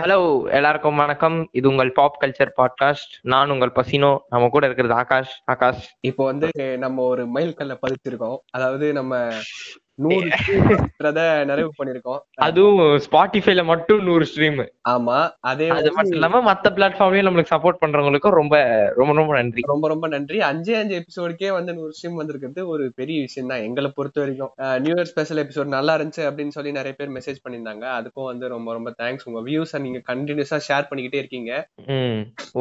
Hello எல்லாருக்கும் வணக்கம். இது உங்கள் பாப் கல்ச்சர் பாட்காஸ்ட் நான் உங்கள் பசினோ நம்ம கூட இருக்கிறது ஆகாஷ். ஆகாஷ். இப்போ வந்து நம்ம ஒரு மைல் கல்ல பதிச்சிருக்கோம். அதாவது நம்ம நூறு நிறைவு பண்ணிருக்கோம் அதுவும் ஸ்பாட்டிஃபைல மட்டும் நூறு ஸ்ட்ரீம் ஆமா அதே அது மட்டும் இல்லாம மத்த பிளாட்ஃபார்ம்லயும் நம்மளுக்கு சப்போர்ட் பண்றவங்களுக்கும் ரொம்ப ரொம்ப ரொம்ப நன்றி. ரொம்ப ரொம்ப நன்றி. அஞ்சே அஞ்சு எபிசோடுக்கே வந்து நூறு ஸ்ட்ரீம் வந்திருக்கிறது ஒரு பெரிய விஷயம் தான். எங்களை பொறுத்த வரைக்கும். நியூ இயர் ஸ்பெஷல் எபிசோட் நல்லா இருந்துச்சு அப்படின்னு சொல்லி நிறைய பேர் மெசேஜ் பண்ணியிருந்தாங்க. அதுக்கும் வந்து ரொம்ப ரொம்ப தேங்க்ஸ் உங்க வியூஸ் நீங்க கண்டினியூஸா ஷேர் பண்ணிக்கிட்டே இருக்கீங்க.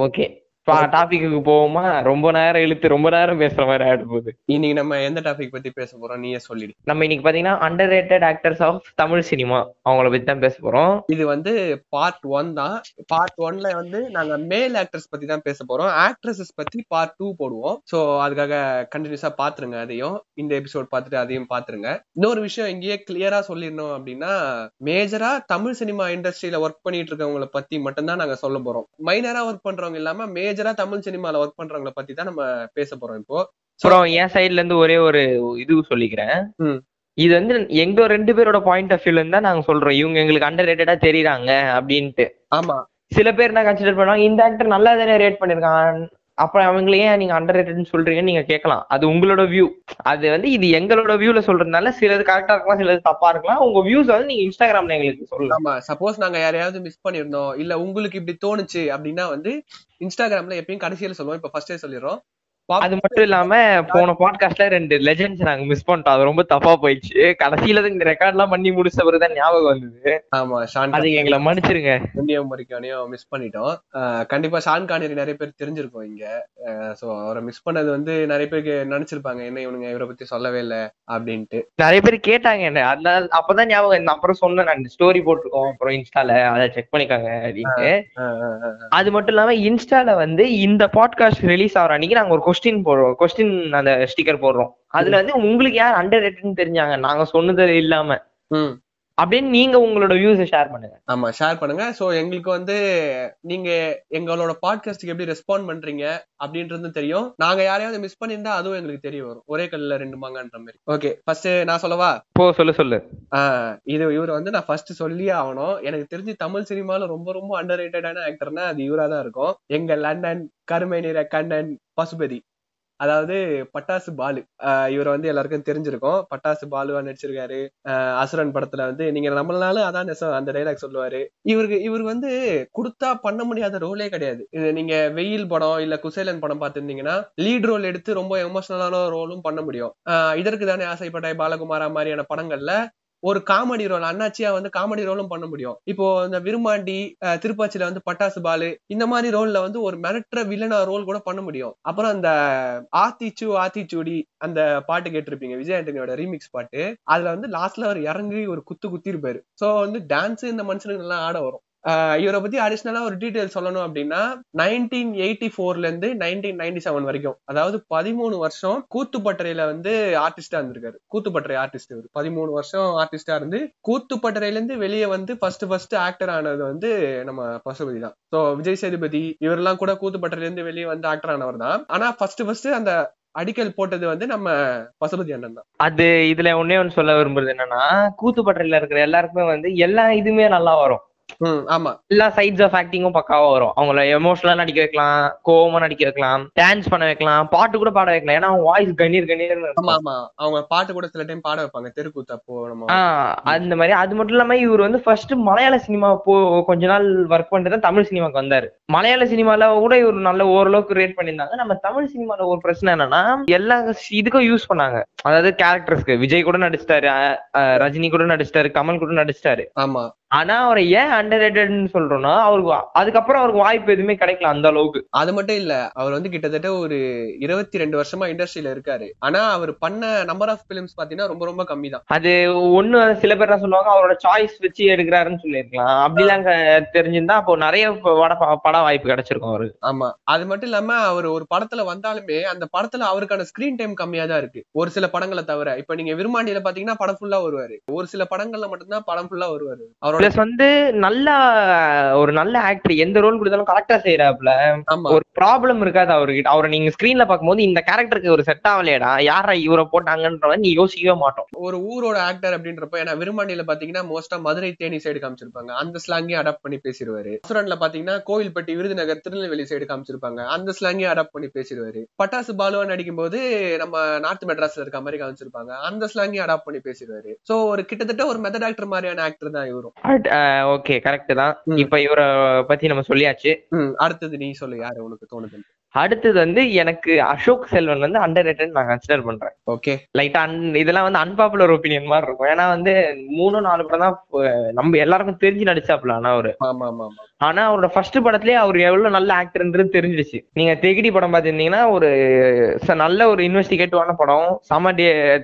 ஓகே டாபிக்கு போவோமா? ரொம்ப நேரம் இழுத்து ரொம்ப நேரம் பேசுற மாதிரி ஆயிடு போகுது. இன்னைக்கு நம்ம எந்த டாபிக் பத்தி பேச போறோம்? நீயே சொல்லிடு. நம்ம இன்னைக்கு பாத்தீங்கன்னா underrated actors of Tamil cinema அவங்கள பத்தி தான் பேச போறோம். இது வந்து பார்ட் ஒன் தான். பார்ட் ஒன்ல வந்து நாங்க மேல் ஆக்டர்ஸ் பத்தி தான் பேச போறோம். ஆக்ட்ரஸஸ் பத்தி பார்ட் டூ போடுவோம். சோ அதுக்காக கண்டினியூஸா பாத்துருங்க அதையும். இந்த எபிசோட் பார்த்துட்டு அதையும் பாத்துருங்க. இன்னொரு விஷயம் இங்கேயே கிளியரா சொல்லிடணும் அப்படின்னா மேஜரா தமிழ் சினிமா இண்டஸ்ட்ரியில ஒர்க் பண்ணிட்டு இருக்கவங்கள பத்தி மட்டும்தான் நாங்க சொல்ல போறோம். மைனரா ஒர்க் பண்றவங்க இல்லாம மேஜரா தமிழ் சினிமால ஒர்க் பண்றவங்கள பத்தி தான் நம்ம பேச போறோம் இப்போ. அப்புறம் என் சைடுல இருந்து ஒரே ஒரு இது சொல்லிக்கிறேன். இது வந்து எங்க ரெண்டு பேரோட பாயிண்ட் ஆஃப் வியூல இருந்தா நாங்க சொல்றோம். இவங்க எங்களுக்கு அண்டர் ரேட்டடா தெரியுறாங்க அப்படின்ட்டு. ஆமா. சில பேர் என்ன கன்சிடர் பண்ணுவாங்க இந்த ஆக்டர் நல்லா தானே ரேட் பண்ணிருக்கான் அப்புறம் அவங்கள ஏன் நீங்க அண்டர் ரேட்டட்னு சொல்றீங்கன்னு நீங்க கேட்கலாம். அது உங்களோட வியூ அது வந்து இது எங்களோட வியூல சொல்றதுனால சிலது கரெக்டா இருக்கலாம் சிலது தப்பா இருக்கலாம். உங்க வியூஸ் வந்து நீங்க இன்ஸ்டாகிராம்ல எங்களுக்கு சொல்லலாம் ஆமா சப்போஸ் நாங்க யாரையாவது மிஸ் பண்ணிருந்தோம் இல்ல உங்களுக்கு இப்படி தோணுச்சு அப்படின்னா வந்து இன்ஸ்டாகிராம்ல எப்பயும் கடைசியில சொல்லுவோம். இப்ப ஃபர்ஸ்டே சொல்லிடுறோம். அது மட்டும் இல்லாம போன பாட்காஸ்ட்ல ரெண்டு லெஜெண்ட்ஸ் நாங்க மிஸ் பண்ணிட்டோம். அது ரொம்ப தப்பா போயிடுச்சு. கடைசியில தான் இந்த ரெக்கார்ட் எல்லாம் பண்ணி முடிச்ச பிறகுதான் ஞாபகம் வந்தது. ஆமா ஷான் அதுக்கு எங்களை மன்னிச்சிருங்க. கன்னியாகுமரிக்கானையும் மிஸ் பண்ணிட்டோம். கண்டிப்பா ஷான் கானேரி நிறைய பேர் தெரிஞ்சிருக்கும் இங்க. சோ அவரை மிஸ் பண்ணது வந்து நிறைய பேருக்கு நினைச்சிருப்பாங்க என்ன இவனுங்க இவரை பத்தி சொல்லவே இல்ல அப்படின்ட்டு. நிறைய பேர் கேட்டாங்க என்ன அதனால அப்பதான் ஞாபகம் இருந்தது. அப்புறம் சொன்னேன் நான் ஸ்டோரி போட்டிருக்கோம் அப்புறம் இன்ஸ்டால. அதை செக் பண்ணிக்காங்க ஆஹ் அது மட்டும் இல்லாம இன்ஸ்டால வந்து இந்த பாட்காஸ்ட் ரிலீஸ் ஆகிற அன்னைக்கு நாங்க ஒரு கொஸ்டின் போடுறோம். கொஸ்டின் அந்த ஸ்டிக்கர் போடுறோம். அதுல வந்து உங்களுக்கு யார் அண்டர் ரேட்டட்னு தெரிஞ்சாங்க. நாங்க சொன்னது இல்லாம. அப்படின்னு நீங்க உங்களோட வியூஸை ஷேர் பண்ணுங்க. ஆமா ஷேர் பண்ணுங்க. சோ எங்களுக்கு வந்து நீங்க எங்களோட பாட்காஸ்டுக்கு எப்படி ரெஸ்பாண்ட் பண்றீங்க அப்படின்றது தெரியும். நாங்க யாரையாவது மிஸ் பண்ணியிருந்தா அதுவும் எங்களுக்கு தெரிய வரும். ஒரே கல்லுல ரெண்டு மாங்கன்ற மாதிரி. ஓகே ஃபர்ஸ்ட் நான் சொல்லவா? போ சொல்லு சொல்லு. இது இவர் வந்து நான் ஃபர்ஸ்ட் சொல்லியே ஆகணும். எனக்கு தெரிஞ்சு தமிழ் சினிமால ரொம்ப ரொம்ப அண்டர் ரேட்டடான ஆக்டர்னா அது இவரா தான் இருக்கும். எங்க லண்டன் கருமை நிற கண்ணன் பசுபதி. அதாவது பட்டாசு பாலு. ஆஹ் இவரை வந்து எல்லாருக்கும் தெரிஞ்சிருக்கும். பட்டாசு பாலுவா நடிச்சிருக்காரு. அசுரன் படத்துல வந்து நீங்க நம்மளால அதான் நெசம் அந்த டைலாக் சொல்லுவாரு. இவருக்கு இவர் வந்து கொடுத்தா பண்ண முடியாத ரோலே கிடையாது. நீங்க வெயில் படம் இல்ல குசேலன் படம் பார்த்திருந்தீங்கன்னா லீட் ரோல் எடுத்து ரொம்ப எமோஷனலான ரோலும் பண்ண முடியும். ஆஹ் இதற்கு தானே ஆசைப்பட்டாய் பாலகுமாரா மாதிரியான படங்கள்ல ஒரு காமெடி ரோல் அண்ணாச்சியா வந்து காமெடி ரோலும் பண்ண முடியும். இப்போ இந்த விருமாண்டி திருப்பாச்சியில வந்து பட்டாசு பாலு இந்த மாதிரி ரோல்ல வந்து ஒரு மிரட்டுற வில்லனா ரோல் கூட பண்ண முடியும். அப்புறம் அந்த ஆத்திச்சு ஆத்திச்சூடி அந்த பாட்டு கேட்டிருப்பீங்க விஜய் ஆண்டனியோட ரீமிக்ஸ் பாட்டு. அதுல வந்து லாஸ்ட்ல அவர் இறங்கி ஒரு குத்து குத்தி இருப்பாரு சோ வந்து டான்ஸ் இந்த மனுஷனுக்கு நல்லா ஆட வரும். இவரை பத்தி அடிஷ்னலா ஒரு டீட்டெயில் சொல்லணும் அப்படின்னா நைன்டீன் எயிட்டி ஃபோர்ல இருந்து நைன்டீன் நைன்டி செவன் வரைக்கும் அதாவது பதிமூணு வருஷம் கூத்துப்பட்டறையில வந்து ஆர்டிஸ்டா இருந்திருக்காரு. கூத்துப்பட்டறை ஆர்டிஸ்ட் இவர். பதிமூணு வருஷம் ஆர்டிஸ்டா இருந்து கூத்துப்பட்டறையில இருந்து வெளியே வந்து ஃபர்ஸ்ட் ஃபர்ஸ்ட் ஆக்டர் ஆனது வந்து நம்ம பசுபதி தான். சோ விஜய் சேதுபதி இவரெல்லாம் கூட கூத்துப்பட்டறையில இருந்து வெளியே வந்து ஆக்டர் ஆனவர் தான். ஆனா ஃபர்ஸ்ட் ஃபர்ஸ்ட் அந்த அடிக்கல் போட்டது வந்து நம்ம பசுபதி அண்ணன் தான். அது இதுல ஒன்னே ஒன்னு சொல்ல விரும்புறது என்னன்னா கூத்துப்பட்டறையில இருக்கிற எல்லாருக்குமே வந்து எல்லா இதுமே நல்லா வரும். ஆமா. எல்லா சைட்ஸ் ஆஃப் ஆக்டிங்கும் பக்காவா வரும். அவங்கள எமோஷனலா நடிக்க வைக்கலாம் கோவமா நடிக்க வைக்கலாம் டான்ஸ் பண்ண வைக்கலாம் பாட்டு கூட பாட வைக்கலாம். ஏன்னா அவங்க வாய்ஸ் கணீர் கணீர்னு ஆமா ஆமா. அவங்க பாட்டு கூட சில டைம் பாட வைப்பாங்க. தெருக்கூத்து அப்போ நம்ம அந்த மாதிரி. அது மட்டும் இல்லாம இவர் வந்து ஃபர்ஸ்ட் மலையாள சினிமா போ கொஞ்ச நாள் ஒர்க் பண்ணிட்டு தமிழ் சினிமாக்கு வந்தாரு. மலையாள சினிமால கூட இவர் நல்ல ஓரளவுக்கு ரேட் பண்ணியிருந்தாங்க. நம்ம தமிழ் சினிமால ஒரு பிரச்சனை என்னன்னா எல்லா இதுக்கும் யூஸ் பண்ணாங்க. அதாவது கேரக்டர்ஸ்க்கு விஜய் கூட நடிச்சிட்டாரு ரஜினி கூட நடிச்சிட்டாரு கமல் கூட நடிச்சிட்டாரு. ஆமா. ஆனா அவரை ஏன் அண்டர் ரேட்டட்னு சொல்றோம்னா அவருக்கு அதுக்கப்புறம் அவருக்கு வாய்ப்பு எதுவுமே கிடைக்கல அந்த அளவுக்கு. அது மட்டும் இல்ல அவர் வந்து கிட்டத்தட்ட ஒரு இருபத்தி ரெண்டு வருஷமா இண்டஸ்ட்ரியில இருக்காரு. ஆனா அவர் பண்ண நம்பர் ஆஃப் பிலிம்ஸ் பாத்தீங்கன்னா ரொம்ப ரொம்ப கம்மி தான் அது ஒண்ணு சில பேர் என்ன சொல்லுவாங்க அவரோட சாய்ஸ் வச்சு எடுக்கிறாருன்னு சொல்லியிருக்கலாம். அப்படிலாம் தெரிஞ்சிருந்தா அப்போ நிறைய பட பட வாய்ப்பு கிடைச்சிருக்கும் அவருக்கு. ஆமா. அது மட்டும் இல்லாம அவர் ஒரு படத்துல வந்தாலுமே அந்த படத்துல அவருக்கான ஸ்கிரீன் டைம் கம்மியா தான் இருக்கு. ஒரு சில படங்களை தவிர இப்ப நீங்க விரும்மாண்டியில பாத்தீங்கன்னா படம் ஃபுல்லா வருவாரு. ஒரு சில படங்கள்ல மட்டும்தான் படம் ஃபுல்லா வருவாரு. அவரோட பிளஸ் வந்து நல்லா ஒரு நல்ல ஆக்டர் எந்த ரோல் கொடுத்தாலும் கரெக்டா செய்யறாப்ல ஒரு ப்ராப்ளம் இருக்காது அவர்கிட்ட. அவரை நீங்க ஸ்கிரீன்ல பார்க்கும்போது இந்த கேரக்டருக்கு ஒரு செட் ஆகலையடா யாரா இவரை போட்டாங்கன்ற நீ யோசிக்கவே மாட்டோம். ஒரு ஊரோட ஆக்டர் அப்படின்றப்ப ஏன்னா விரும்மாண்டியில பாத்தீங்கன்னா மோஸ்டா மதுரை தேனி சைடு காமிச்சிருப்பாங்க. அந்த ஸ்லாங்கே அடாப்ட் பண்ணி பேசிடுவாரு. அசுரன்ல பாத்தீங்கன்னா கோவில்பட்டி விருதுநகர் திருநெல்வேலி சைடு காமிச்சிருப்பாங்க. அந்த ஸ்லாங்கே அடாப்ட் பண்ணி பேசிடுவாரு. பட்டாசு பாலுவா நடிக்கும் போது நம்ம நார்த் மெட்ராஸ்ல இருக்க மாதிரி காமிச்சிருப்பாங்க அந்த ஸ்லாங்கே அடாப்ட் பண்ணி பேசிடுவாரு. சோ ஒரு கிட்டத்தட்ட ஒரு மெத்தட் ஆக்டர் மாதிரியான ஆக்டர் தான் இவரும். ஓகே கரெக்ட் தான். ம். இப்ப இவரை பத்தி நம்ம சொல்லியாச்சு. அடுத்தது நீ சொல்லு யாரு உனக்கு தோணுது? அடுத்தது வந்து எனக்கு அசோக் செல்வன் வந்து அண்டர் ரேட்டட் நான் கன்சிடர் பண்றேன். ஓகே லைட்டா இதெல்லாம் வந்து அன்பாப்புலர் ஒப்பீனியன் மாதிரி இருக்கும். ஏன்னா வந்து மூணு நாலு படம் தான் நம்ம எல்லாருக்கும் தெரிஞ்சு நடிச்சாப்ல ஆனா அவரு. ஆமா ஆமா ஆமா. ஆனா அவரோட ஃபர்ஸ்ட் படத்துலயே அவர் எவ்வளவு நல்ல ஆக்டர்ன்றது தெரிஞ்சிடுச்சு நீங்க தெகிடி படம் பாத்திருந்தீங்கன்னா ஒரு நல்ல ஒரு இன்வெஸ்டிகேட்டிவான படம். செம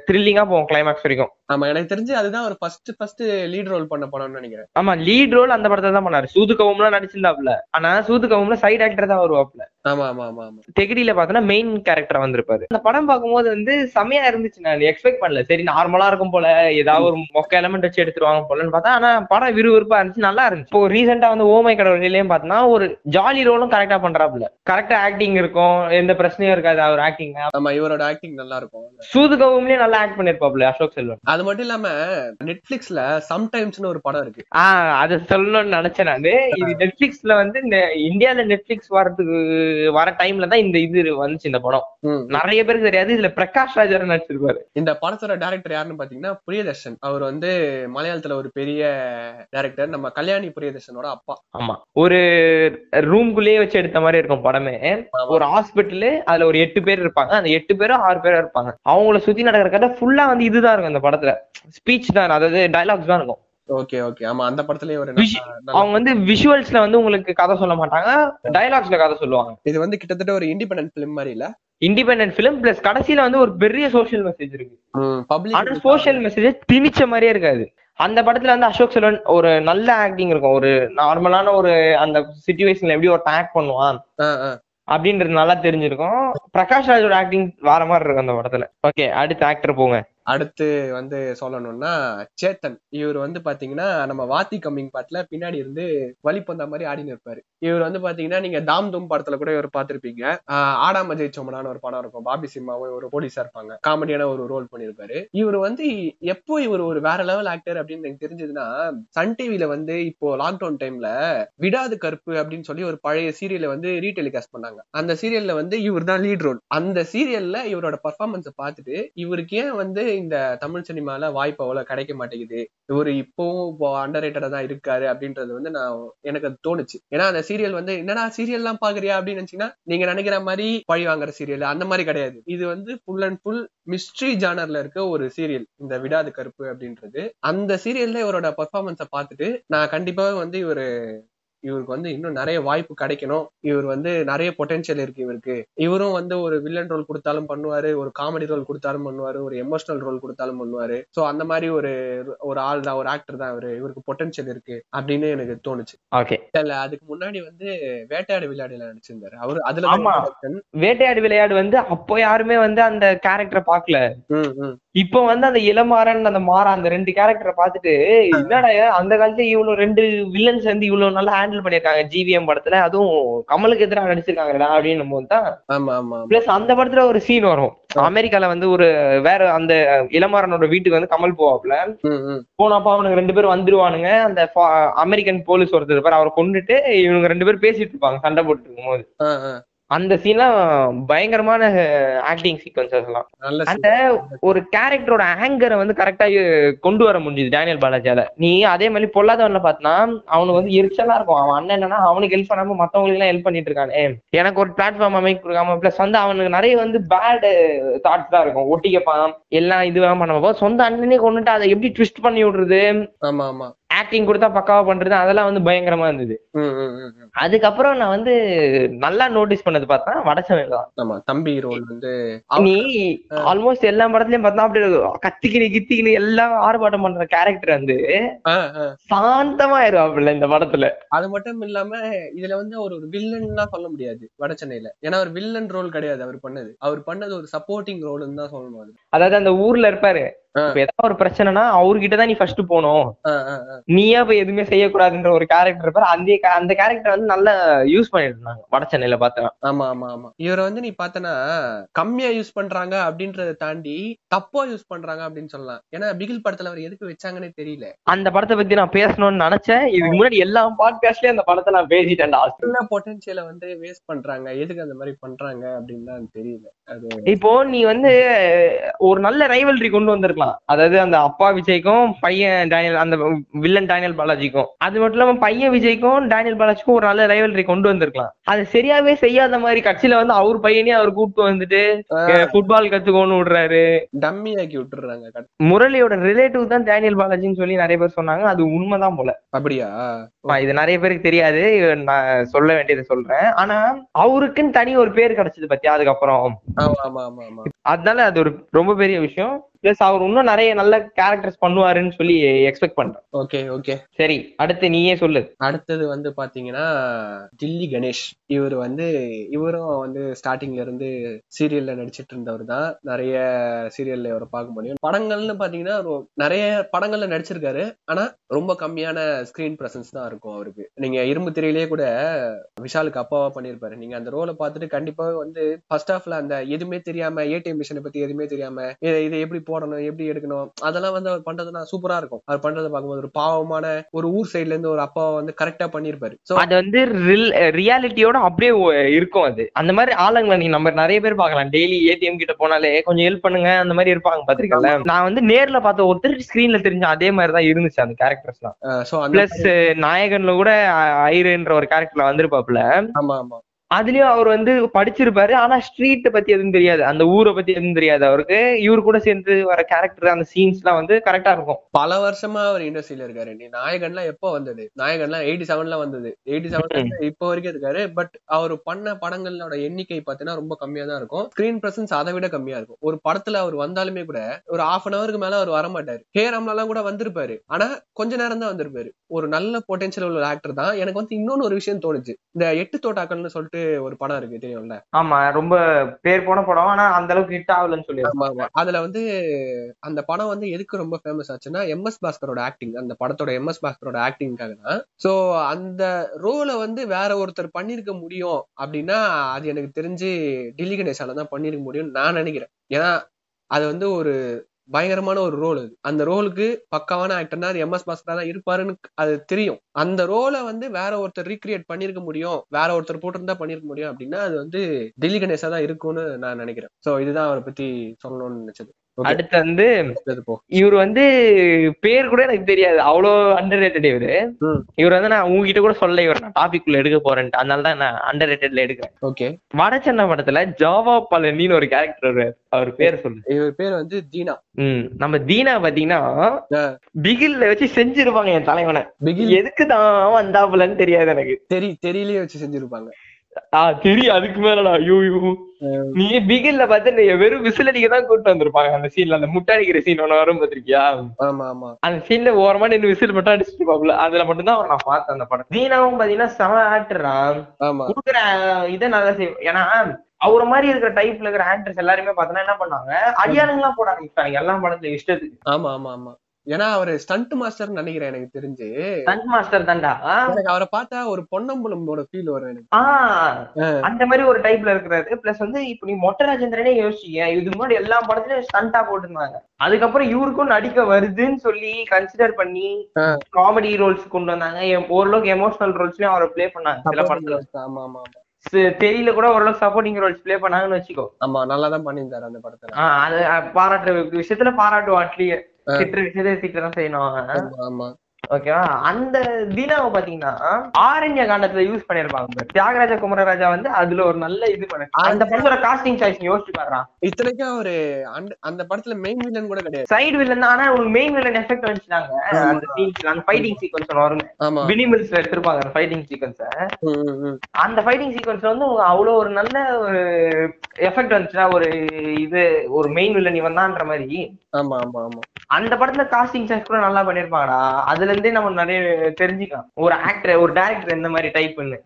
த்ரில்லிங்கா போகும் கிளைமேக்ஸ் வரைக்கும். ஆமா எனக்கு தெரிஞ்சு அதுதான் ஒரு ஃபர்ஸ்ட் ஃபர்ஸ்ட் லீட் ரோல் பண்ண படம்னு நினைக்கிறேன். ஆமா லீட் ரோல் அந்த படத்தை தான் பண்ணாரு. சூதுகவும்லாம் நடிச்சிருந்தாப்ல ஆனா சூதுகவும்ல சைடு ஆக்டர் தான் வருவாப்ல ஆமா ஆமா ஆமா ஆமா. தெகிடியில பார்த்தோன்னா மெயின் கேரக்டர் வந்திருப்பாரு. அந்த படம் பார்க்கும்போது வந்து செமையா இருந்துச்சு நான். எக்ஸ்பெக்ட் பண்ணல. சரி நார்மலா இருக்கும் போல. ஏதாவது ஒரு மொக்க எலமெண்ட் வச்சு எடுத்துருவாங்க போலன்னு பார்த்தா ஆனா படம் விறுவிறுப்பா இருந்துச்சு நல்லா இருந்துச்சு. இப்போ ரீசெண்டா வந்து ஓமை கடவுளையும் பார்த்தோன்னா ஒரு ஜாலி ரோலும் கரெக்டா பண்றாப்ல கரெக்டா ஆக்டிங் இருக்கும். எந்த பிரச்சனையும் இருக்காது. அவர் ஆக்டிங் ஆமா இவரோட ஆக்டிங் நல்லா இருக்கும் சூதுகவும்லயே நல்லா ஆக்ட் பண்ணிருப்பாப்ல அசோக் செல்வன். அது மட்டும் இல்லாம நெட்ஃபிளிக்ஸ்ல சம்டைம்ஸ்னு ஒரு படம் இருக்கு. ஆஹ் அதை சொல்லணும்னு நினைச்சேன் நானு. இது நெட்ஃபிளிக்ஸ்ல வந்து இந்த இந்தியால நெட்ஃபிளிக்ஸ் வரதுக்கு வர டைம்ல தான் இந்த இது வந்துச்சு இந்த படம். நிறைய பேருக்கு தெரியாது. இதுல பிரகாஷ் ராஜ் நடிச்சிருப்பாரு. இந்த படத்தோட டைரக்டர் யாருன்னு பாத்தீங்கன்னா பிரியதர்ஷன். அவர் வந்து மலையாளத்துல ஒரு பெரிய டைரக்டர் நம்ம கல்யாணி பிரியதர்ஷனோட அப்பா. ஆமா. ஒரு ரூம்குள்ளேயே வச்சு எடுத்த மாதிரி இருக்கும் படமே. ஒரு ஹாஸ்பிட்டலு அதுல ஒரு எட்டு பேர் இருப்பாங்க. அந்த எட்டு பேரும் ஆறு பேரும் இருப்பாங்க. அவங்கள சுத்தி நடக்கிற கதை ஃபுல்லா வந்து இதுதான் இருக்கும் அந்த படத்துல. ஸ்பீச் தான் அதாவது டைலாக்ஸ் தான் இருக்கும். ஓகே ஓகே ஆமா அந்த படத்துலயே ஒரு அவங்க வந்து விஷுவல்ஸ்ல வந்து உங்களுக்கு கதை சொல்ல மாட்டாங்க. டைலாக்ஸ்ல கதை சொல்லுவாங்க. இது வந்து கிட்டத்தட்ட ஒரு இண்டிபெண்டன்ட் பிலிம் மாதிரி இல்ல? இண்டிபெண்டன்ட் ஃபிலிம் பிளஸ் கடைசியில வந்து ஒரு பெரிய சோஷியல் மெசேஜ் இருக்கு. ஆனா சோஷியல் மெசேஜ் திணிச்ச மாதிரியே இருக்காது. அந்த படத்துல வந்து அசோக் செல்வன் ஒரு நல்ல ஆக்டிங் இருக்கும். ஒரு நார்மலான ஒரு அந்த சுச்சுவேஷன்ல எப்படி ஒரு ஆக்ட் பண்ணுவான் அப்படின்றது நல்லா தெரிஞ்சிருக்கும். பிரகாஷ் ராஜோட ஆக்டிங் வேற மாதிரி இருக்கும் அந்த படத்துல. ஓகே அடுத்த ஆக்டர் போங்க. அடுத்து வந்து சொல்லணும்னா சேத்தன். இவர் வந்து பாத்தீங்கன்னா நம்ம வாத்தி கம்மிங் பாட்டுல பின்னாடி இருந்து வழிப்பந்த மாதிரி ஆடின்னு நிற்பாரு இவர் வந்து பாத்தீங்கன்னா நீங்க தாம் தூம் படத்துல கூட இவர் பாத்திருப்பீங்க. ஆடாம ஜெயிச்சோமடான்னு ஒரு படம் இருக்கும். பாபி சிம்மாவும் ஒரு போலீஸா இருப்பாங்க. காமெடியான ஒரு ரோல் பண்ணிருப்பாரு. இவர் வந்து எப்போ இவர் ஒரு வேற லெவல் ஆக்டர் அப்படின்னு எனக்கு தெரிஞ்சதுன்னா சன் டிவில வந்து இப்போ லாக்டவுன் டைம்ல விடாது கருப்பு அப்படின்னு சொல்லி ஒரு பழைய சீரியலை வந்து ரீடெலிகாஸ்ட் பண்ணாங்க. அந்த சீரியல்ல வந்து இவர் தான் லீட் ரோல் அந்த சீரியல்ல இவரோட பர்ஃபார்மன்ஸை பார்த்துட்டு இவருக்கு ஏன் வந்து இந்த தமிழ் சினிமால வாய்ப்பு அவ்வளவு கிடைக்க மாட்டேங்குது. இவரு இப்பவும் அண்டர் தான் இருக்காரு அப்படின்றது வந்து நான் எனக்கு அது தோணுச்சு. ஏன்னா அந்த சீரியல் வந்து என்னடா சீரியல் எல்லாம் பாக்குறியா? அப்படின்னு நினைச்சீங்கன்னா நீங்க நினைக்கிற மாதிரி பழி வாங்குற சீரியல் அந்த மாதிரி கிடையாது. இது வந்து ஃபுல் அண்ட் ஃபுல் மிஸ்ட்ரி ஜானர்ல இருக்க ஒரு சீரியல் இந்த விடாது கருப்பு அப்படின்றது. அந்த சீரியல்ல இவரோட பர்ஃபார்மன்ஸை பார்த்துட்டு நான் கண்டிப்பா வந்து இவரு இவருக்கு வந்து இன்னும் நிறைய வாய்ப்பு கிடைக்கணும். இவர் வந்து நிறைய பொட்டன்ஷியல் இருக்கு இவருக்கு. இவரும் வந்து ஒரு வில்லன் ரோல் கொடுத்தாலும் பண்ணுவாரு ஒரு காமெடி ரோல் கொடுத்தாலும் பண்ணுவாரு ஒரு எமோஷனல் ரோல் கொடுத்தாலும் பண்ணுவாரு. சோ அந்த மாதிரி ஒரு ஒரு ஆள் தான் ஒரு ஆக்டர் தான் இவரு. இவருக்கு பொட்டன்ஷியல் இருக்கு அப்படின்னு எனக்கு தோணுச்சு. ஓகே இல்ல அதுக்கு முன்னாடி வந்து வேட்டையாடு விளையாடுல நடிச்சிருந்தாரு. அவரு அதுல. வேட்டையாடு விளையாடு வந்து அப்போ யாருமே வந்து அந்த கேரக்டரை பார்க்கல. ம், ம். இப்போ வந்து அந்த இளமாறன் அந்த மாறா அந்த ரெண்டு கேரக்டரை பார்த்துட்டு என்னடா அந்த காலத்துல இவ்வளவு ரெண்டு வில்லன்ஸ் வந்து இவ்வளவு நல்லா ஹேண்டில் பண்ணிருக்காங்க ஜிவிஎம் படத்துல. அதுவும் கமலுக்கு எதிராக நடிச்சிருக்காங்கடா அப்படின்னு போது தான். பிளஸ் அந்த படத்துல ஒரு சீன் வரும். அமெரிக்கால வந்து ஒரு வேற அந்த இளமாறனோட வீட்டுக்கு வந்து கமல் போவாப்ல. போனப்ப அவனுக்கு ரெண்டு பேரும் வந்துருவானுங்க. அந்த அமெரிக்கன் போலீஸ் ஒருத்தர் இருப்பாரு. அவரை கொண்டுட்டு இவனுங்க ரெண்டு பேரும் பேசிட்டு இருப்பாங்க சண்டை போட்டு இருக்கும்போது. ஆ, ஆ. அந்த சீன்லாம் பயங்கரமான ஆக்டிங் சீக்வன்சஸ் எல்லாம். அந்த ஒரு கேரக்டரோட ஆங்கரை வந்து கரெக்டா கொண்டு வர முடியுது டேனியல் பாலாஜியால. நீ அதே மாதிரி பொல்லாதவன்ல பார்த்தனா அவனுக்கு வந்து எரிச்சலா இருக்கும். அவன் அண்ணன் என்னன்னா அவனுக்கு ஹெல்ப் பண்ணாம மத்தவங்களுக்கு எல்லாம் ஹெல்ப் பண்ணிட்டு இருக்கானே. எனக்கு ஒரு பிளாட்ஃபார்ம் அமைக்க கொடுக்காம பிளஸ் வந்து அவனுக்கு நிறைய வந்து பேட் தாட்ஸ் தான் இருக்கும். ஒட்டிக்கப்பான் எல்லாம் இதுவெல்லாம் பண்ண சொந்த அண்ணனே கொண்டுட்டு அதை எப்படி ட்விஸ்ட் பண்ணி விடுறது? ஆமா ஆமா. ஆக்டிங் கொடுத்தா பக்காவா பண்றது அதெல்லாம் வந்து பயங்கரமா இருந்தது. அதுக்கப்புறம் நான் வந்து நல்லா நோட்டீஸ் பண்ணது பார்த்தா வடச்சமையல் தான். ஆமா தம்பி ரோல் வந்து நீ ஆல்மோஸ்ட் எல்லா படத்துலயும் பார்த்தா அப்படியே கத்திக்கினு கித்திக்கினு எல்லாம் ஆர்ப்பாட்டம் பண்ற கேரக்டர் வந்து ஆ, ஆ. சாந்தமாயிருவாப்புல இந்த படத்துல. அது மட்டும் இல்லாம இதுல வந்து அவர் ஒரு வில்லன் சொல்ல முடியாது வட சென்னையில. ஏன்னா அவர் வில்லன் ரோல் கிடையாது அவர் பண்ணது. அவர் பண்ணது ஒரு சப்போர்ட்டிங் ரோல்னு தான் சொல்லணும் அது. அதாவது அந்த ஊர்ல இருப்பாரு. இப்ப ஏதாவது ஒரு பிரச்சனைனா அவர்கிட்ட தான் நீ ஃபர்ஸ்ட் ஆ. நீயா போய் எதுவுமே செய்யக்கூடாதுன்ற ஒரு கேரக்டர் இருப்பாரு அந்த அந்த கேரக்டர் வந்து நல்லா யூஸ் பண்ணிட்டு இருந்தாங்க வட சென்னையில பார்த்தா ஆமா ஆமா ஆமா. இவரை வந்து நீ பார்த்தனா கம்மியா யூஸ் பண்றாங்க அப்படின்றத தாண்டி தப்பா யூஸ் பண்றாங்க அப்படின்னு சொல்லலாம். ஏன்னா பிகில் படத்துல அவர் எதுக்கு வச்சாங்கன்னே தெரியல. அந்த படத்தை பத்தி நான் பேசணும்னு நினைச்சேன். இதுக்கு முன்னாடி எல்லா பாட்காஸ்ட்லயும் அந்த படத்தை நான் பேசிட்டேன்டா என்ன பொட்டன்சியலை வந்து வேஸ்ட் பண்றாங்க? எதுக்கு அந்த மாதிரி பண்றாங்க அப்படின்னு தான் தெரியல. அது இப்போ நீ வந்து ஒரு நல்ல ரைவல்ரி கொண்டு வந்திருக்கலாம். அதாவது அந்த அப்பா விஜய்க்கும் பையன் டேனியல் அந்த வில்லன் டேனியல் பாலாஜிக்கும். அது மட்டும் இல்லாம பையன் விஜய்க்கும் டேனியல் பாலாஜிக்கும் ஒரு நல்ல ரைவல்ரி கொண்டு வந்திருக்கலாம். அது சரியாவே செய்யாத மாதிரி கட்சியில வந்து அவர் பையனே அவர் கூப்பிட்டு வந்துட்டு ஃபுட்பால் கத்துக்கோன்னு விடுறாரு. டம்மி ஆக்கி விட்டுறாங்க முரளியோட ரிலேட்டிவ் தான் டேனியல் பாலாஜின்னு சொல்லி நிறைய பேர் சொன்னாங்க. அது உண்மைதான் போல. அப்படியா? ஆமா, இது நிறைய பேருக்கு தெரியாது. நான் சொல்ல வேண்டியதை சொல்றேன். ஆனா அவருக்குன்னு தனி ஒரு பேர் கிடைச்சது பத்தியா அதுக்கப்புறம். ஆமா ஆமா ஆமா ஆமா. அதனால அது ஒரு ரொம்ப பெரிய விஷயம். பிளஸ் அவர் இன்னும் நிறைய நல்ல கேரக்டர்ஸ் பண்ணுவாருன்னு சொல்லி எக்ஸ்பெக்ட் பண்றேன். ஓகே ஓகே சரி அடுத்து நீயே சொல்லு. அடுத்தது வந்து பாத்தீங்கன்னா டில்லி கணேஷ். இவர் வந்து இவரும் வந்து ஸ்டார்டிங்ல இருந்து சீரியல்ல நடிச்சிட்டு இருந்தவர் தான். நிறைய சீரியல்ல இவரை பார்க்க முடியும். படங்கள்னு பாத்தீங்கன்னா நிறைய படங்கள்ல நடிச்சிருக்காரு. ஆனா ரொம்ப கம்மியான ஸ்கிரீன் பிரசன்ஸ் தான் இருக்கும் அவருக்கு. நீங்க இரும்பு திரையிலேயே கூட விஷாலுக்கு அப்பாவா பண்ணியிருப்பாரு. நீங்க அந்த ரோலை பார்த்துட்டு கண்டிப்பா வந்து ஃபர்ஸ்ட் ஹாஃப்ல அந்த எதுவுமே தெரியாம ஏடிஎம் மிஷினை பத்தி எதுவுமே தெரியாம இதை இதை எப்படி போடணும் எப்படி எடுக்கணும் அதெல்லாம் வந்து அவர் பண்றதுனா சூப்பரா இருக்கும். அவர் பண்றதை பார்க்கும்போது ஒரு பாவமான ஒரு ஊர் சைடுல இருந்து ஒரு அப்பாவை வந்து கரெக்டா பண்ணிருப்பாரு சோ அது வந்து ரியாலிட்டியோட அப்படியே இருக்கும் அது. அந்த மாதிரி ஆளுங்களை நீ நம்ம நிறைய பேர் பார்க்கலாம். டெய்லி ஏடிஎம் கிட்ட போனாலே கொஞ்சம் ஹெல்ப் பண்ணுங்க அந்த மாதிரி இருப்பாங்க பாத்திருக்கல நான் வந்து நேர்ல பார்த்த ஒருத்தர் ஸ்கிரீன்ல தெரிஞ்ச அதே மாதிரி தான் இருந்துச்சு அந்த கேரக்டர்ஸ்லாம் சோ அந்த பிளஸ் நாயகன்ல கூட ஐருன்ற ஒரு கேரக்டர்ல வந்திருப்பாப்ல ஆமா ஆமா. அதுலயும் அவர் வந்து படிச்சிருப்பாரு. ஆனா ஸ்ட்ரீட்டை பத்தி எதுவும் தெரியாது. அந்த ஊரை பத்தி எதுவும் தெரியாது அவருக்கு. இவரு கூட சேர்ந்து வர கேரக்டர் அந்த சீன்ஸ் எல்லாம் வந்து கரெக்டா இருக்கும். பல வருஷமா அவர் இண்டஸ்ட்ரியில இருக்காரு. நீ நாயகன்லாம் எப்போ வந்தது? நாயகன்லாம் எயிட்டி செவன்ல வந்தது. எயிட்டி செவன்ல இப்போ வரைக்கும் இருக்காரு. பட் அவர் பண்ண படங்களோட எண்ணிக்கை பாத்தீங்கன்னா ரொம்ப கம்மியா தான் இருக்கும். ஸ்கிரீன் பிரசன்ஸ் அதை விட கம்மியா இருக்கும். ஒரு படத்துல அவர் வந்தாலுமே கூட ஒரு ஹாஃப் அன் அவருக்கு மேல அவர் வர மாட்டாரு ஹேராம்ல எல்லாம் கூட வந்திருப்பாரு. ஆனா கொஞ்ச நேரம் தான் வந்திருப்பாரு. ஒரு நல்ல பொட்டன்ஷியல் உள்ள ஆக்டர் தான். எனக்கு வந்து இன்னொன்னு ஒரு விஷயம் தோணுச்சு. இந்த எட்டு தோட்டாக்கள்னு சொல்லிட்டு ஒரு படம் இருக்கு தெரியும்ல? ஆமா ரொம்ப பேர் போன படம் ஆனா அந்த அளவுக்கு ஹிட் ஆகலன்னு சொல்லி. அதுல வந்து அந்த படம் வந்து எதுக்கு ரொம்ப ஃபேமஸ் ஆச்சுன்னா எம் எஸ் பாஸ்கரோட ஆக்டிங் அந்த படத்தோட எம் எஸ் பாஸ்கரோட ஆக்டிங்காக தான் சோ அந்த ரோலை வந்து வேற ஒருத்தர் பண்ணிருக்க முடியும் அப்படின்னா அது எனக்கு தெரிஞ்சு டில்லி கணேசால தான் பண்ணிருக்க முடியும்னு நான் நினைக்கிறேன். ஏன்னா அது வந்து ஒரு பயங்கரமான ஒரு ரோல் அது அந்த ரோலுக்கு பக்காவான ஆக்டர்னா அது எம் எஸ் பாஸ்கரா தான் இருப்பாருன்னு அது தெரியும். அந்த ரோலை வந்து வேற ஒருத்தர் ரீக்ரியேட் பண்ணிருக்க முடியும் வேற ஒருத்தர் போட்டிருந்தா பண்ணிருக்க முடியும் அப்படின்னா அது வந்து டில்லி கணேசா தான் இருக்கும்னு நான் நினைக்கிறேன். சோ இதுதான் அவரை பத்தி சொல்லணும்னு நினைச்சது. அடுத்து வந்து இவர் வந்து பேர் கூட எனக்கு தெரியாது. அவ்வளோ அண்டர் ரேட்டட் இவரு. இவர் வந்து நான் உங்ககிட்ட கூட சொல்ல இவர் நான் டாபிக் உள்ள எடுக்க போறேன்ட்டு. அதனால தான் நான் அண்டர் ரேட்டட்ல எடுக்கிறேன். ஓகே வடச்சென்னை படத்துல ஜாவா பழனின்னு ஒரு கேரக்டர் வருவார். அவர் பேர் சொல்லு. இவர் பேர் வந்து தீனா. ம். நம்ம தீனா பாத்தீங்கன்னா. பிகில்ல வச்சு செஞ்சிருப்பாங்க என் தலைவனை. பிகில். எதுக்கு தான் வந்தாப்புலன்னு தெரியாது எனக்கு. தெரி தெரியலையே வச்சு செஞ்சிருப்பாங்க. ஆ தெரியும். அதுக்கு மேலடா. ஐயோ. நீ பிகில்ல பார்த்து நீ வெறும் விசில் அடிக்க தான் கூட்டு வந்திருப்பாங்க. அந்த சீன்ல அந்த முட்டை அடிக்கிற சீன் ஒண்ணு வரும் பாத்திருக்கியா ஆமா ஆமா. அந்த சீன்ல ஓரமா நின்று விசில் மட்டும் அடிச்சுட்டு பாப்புல அதுல மட்டும் தான் நான் பார்த்தேன் அந்த படம். தீனாவும் பாத்தீங்கன்னா செம ஆக்டரா குடுக்குற இதை நல்லா செய்வோம் ஏன்னா அவர மாதிரி இருக்கிற டைப்ல இருக்கிற ஆக்டர்ஸ் எல்லாருமே பார்த்தோன்னா என்ன பண்ணாங்க அடியாளுங்கெல்லாம் போட ஆரம்பிச்சாங்க எல்லா படத்துல இஷ்டத்துக்கு. ஆமா ஆமா ஆமா. ஏன்னா அவரு ஸ்டண்ட் மாஸ்டர் நினைக்கிறேன் எனக்கு தெரிஞ்சு. ஸ்டண்ட் மாஸ்டர் தான்டா? எனக்கு அவரை பார்த்தா ஒரு பொன்னம்பலமோட ஃபீல் வரும் எனக்கு. அந்த மாதிரி ஒரு டைப்ல இருக்கிறாரு. பிளஸ் வந்து இப்ப நீ மொட்டை ராஜேந்திரனே யோசிச்சீங்க இதுக்கு முன்னாடி எல்லா படத்துலயும் ஸ்டண்டா போட்டிருந்தாங்க. அதுக்கப்புறம் இவருக்கும் நடிக்க வருதுன்னு சொல்லி கன்சிடர் பண்ணி. காமெடி ரோல்ஸ் கொண்டு வந்தாங்க. ஓரளவுக்கு எமோஷனல் ரோல்ஸ்லயும் அவரை ப்ளே பண்ணாங்க சில படத்துல. ஆமா ஆமா தெரியல கூட ஓரளவுக்கு சப்போர்ட்டிங் ரோல்ஸ் ப்ளே பண்ணாங்கன்னு வச்சுக்கோ. ஆமா நல்லா தான் பண்ணியிருந்தாரு அந்த படத்துல. அது அஹ், பாராட்டுற விஷயத்துல பாராட்டுவோம் அட்லீஸ்ட் ஆ. திட்டுற விஷயத்தை சீக்கிரம் செய்யணும் ஆமா ஓகேவா அந்த தீனாவை பாத்தீங்கன்னா ஆரண்ய காண்டத்துல யூஸ் பண்ணிருப்பாங்க. தியாகராஜ குமரராஜா வந்து அதுல ஒரு நல்ல இது பண்ண அந்த படத்தோட காஸ்டிங் சாய்ஸ் யோசிச்சு பாடுறா இத்தனைக்கும் அவரு அந்த- படத்துல மெயின் வில்லன் கூட கிடையாது. சைடு வில்லன் தான் ஆனா உங்களுக்கு மெயின் வில்லன் எஃபெக்ட் வந்துட்டாங்க அந்த சீன்ஸ்ல அந்த ஃபைட்டிங் சீக்வன்ஸ் வரும் ஆமா. வினிமில்ஸ்ல எடுத்திருப்பாங்க அந்த ஃபைட்டிங் சீக்வன்ஸ. அந்த ஃபைட்டிங் சீக்வன்ஸ்ல வந்து அவ்வளவு ஒரு நல்ல ஒரு எஃபெக்ட் வந்துச்சுன்னா ஒரு இது ஒரு மெயின் வில்லன் இவன் தான்ற மாதிரி. ஆமா ஆமா ஆமா. அந்த படத்துல காஸ்டிங் சார்ஜ் கூட நல்லா பண்ணிருப்பாங்கடா அதுல இருந்தே நம்ம நிறைய தெரிஞ்சுக்கலாம். ஒரு ஆக்டர் ஒரு டேரக்டர் எந்த மாதிரி டைப்னு.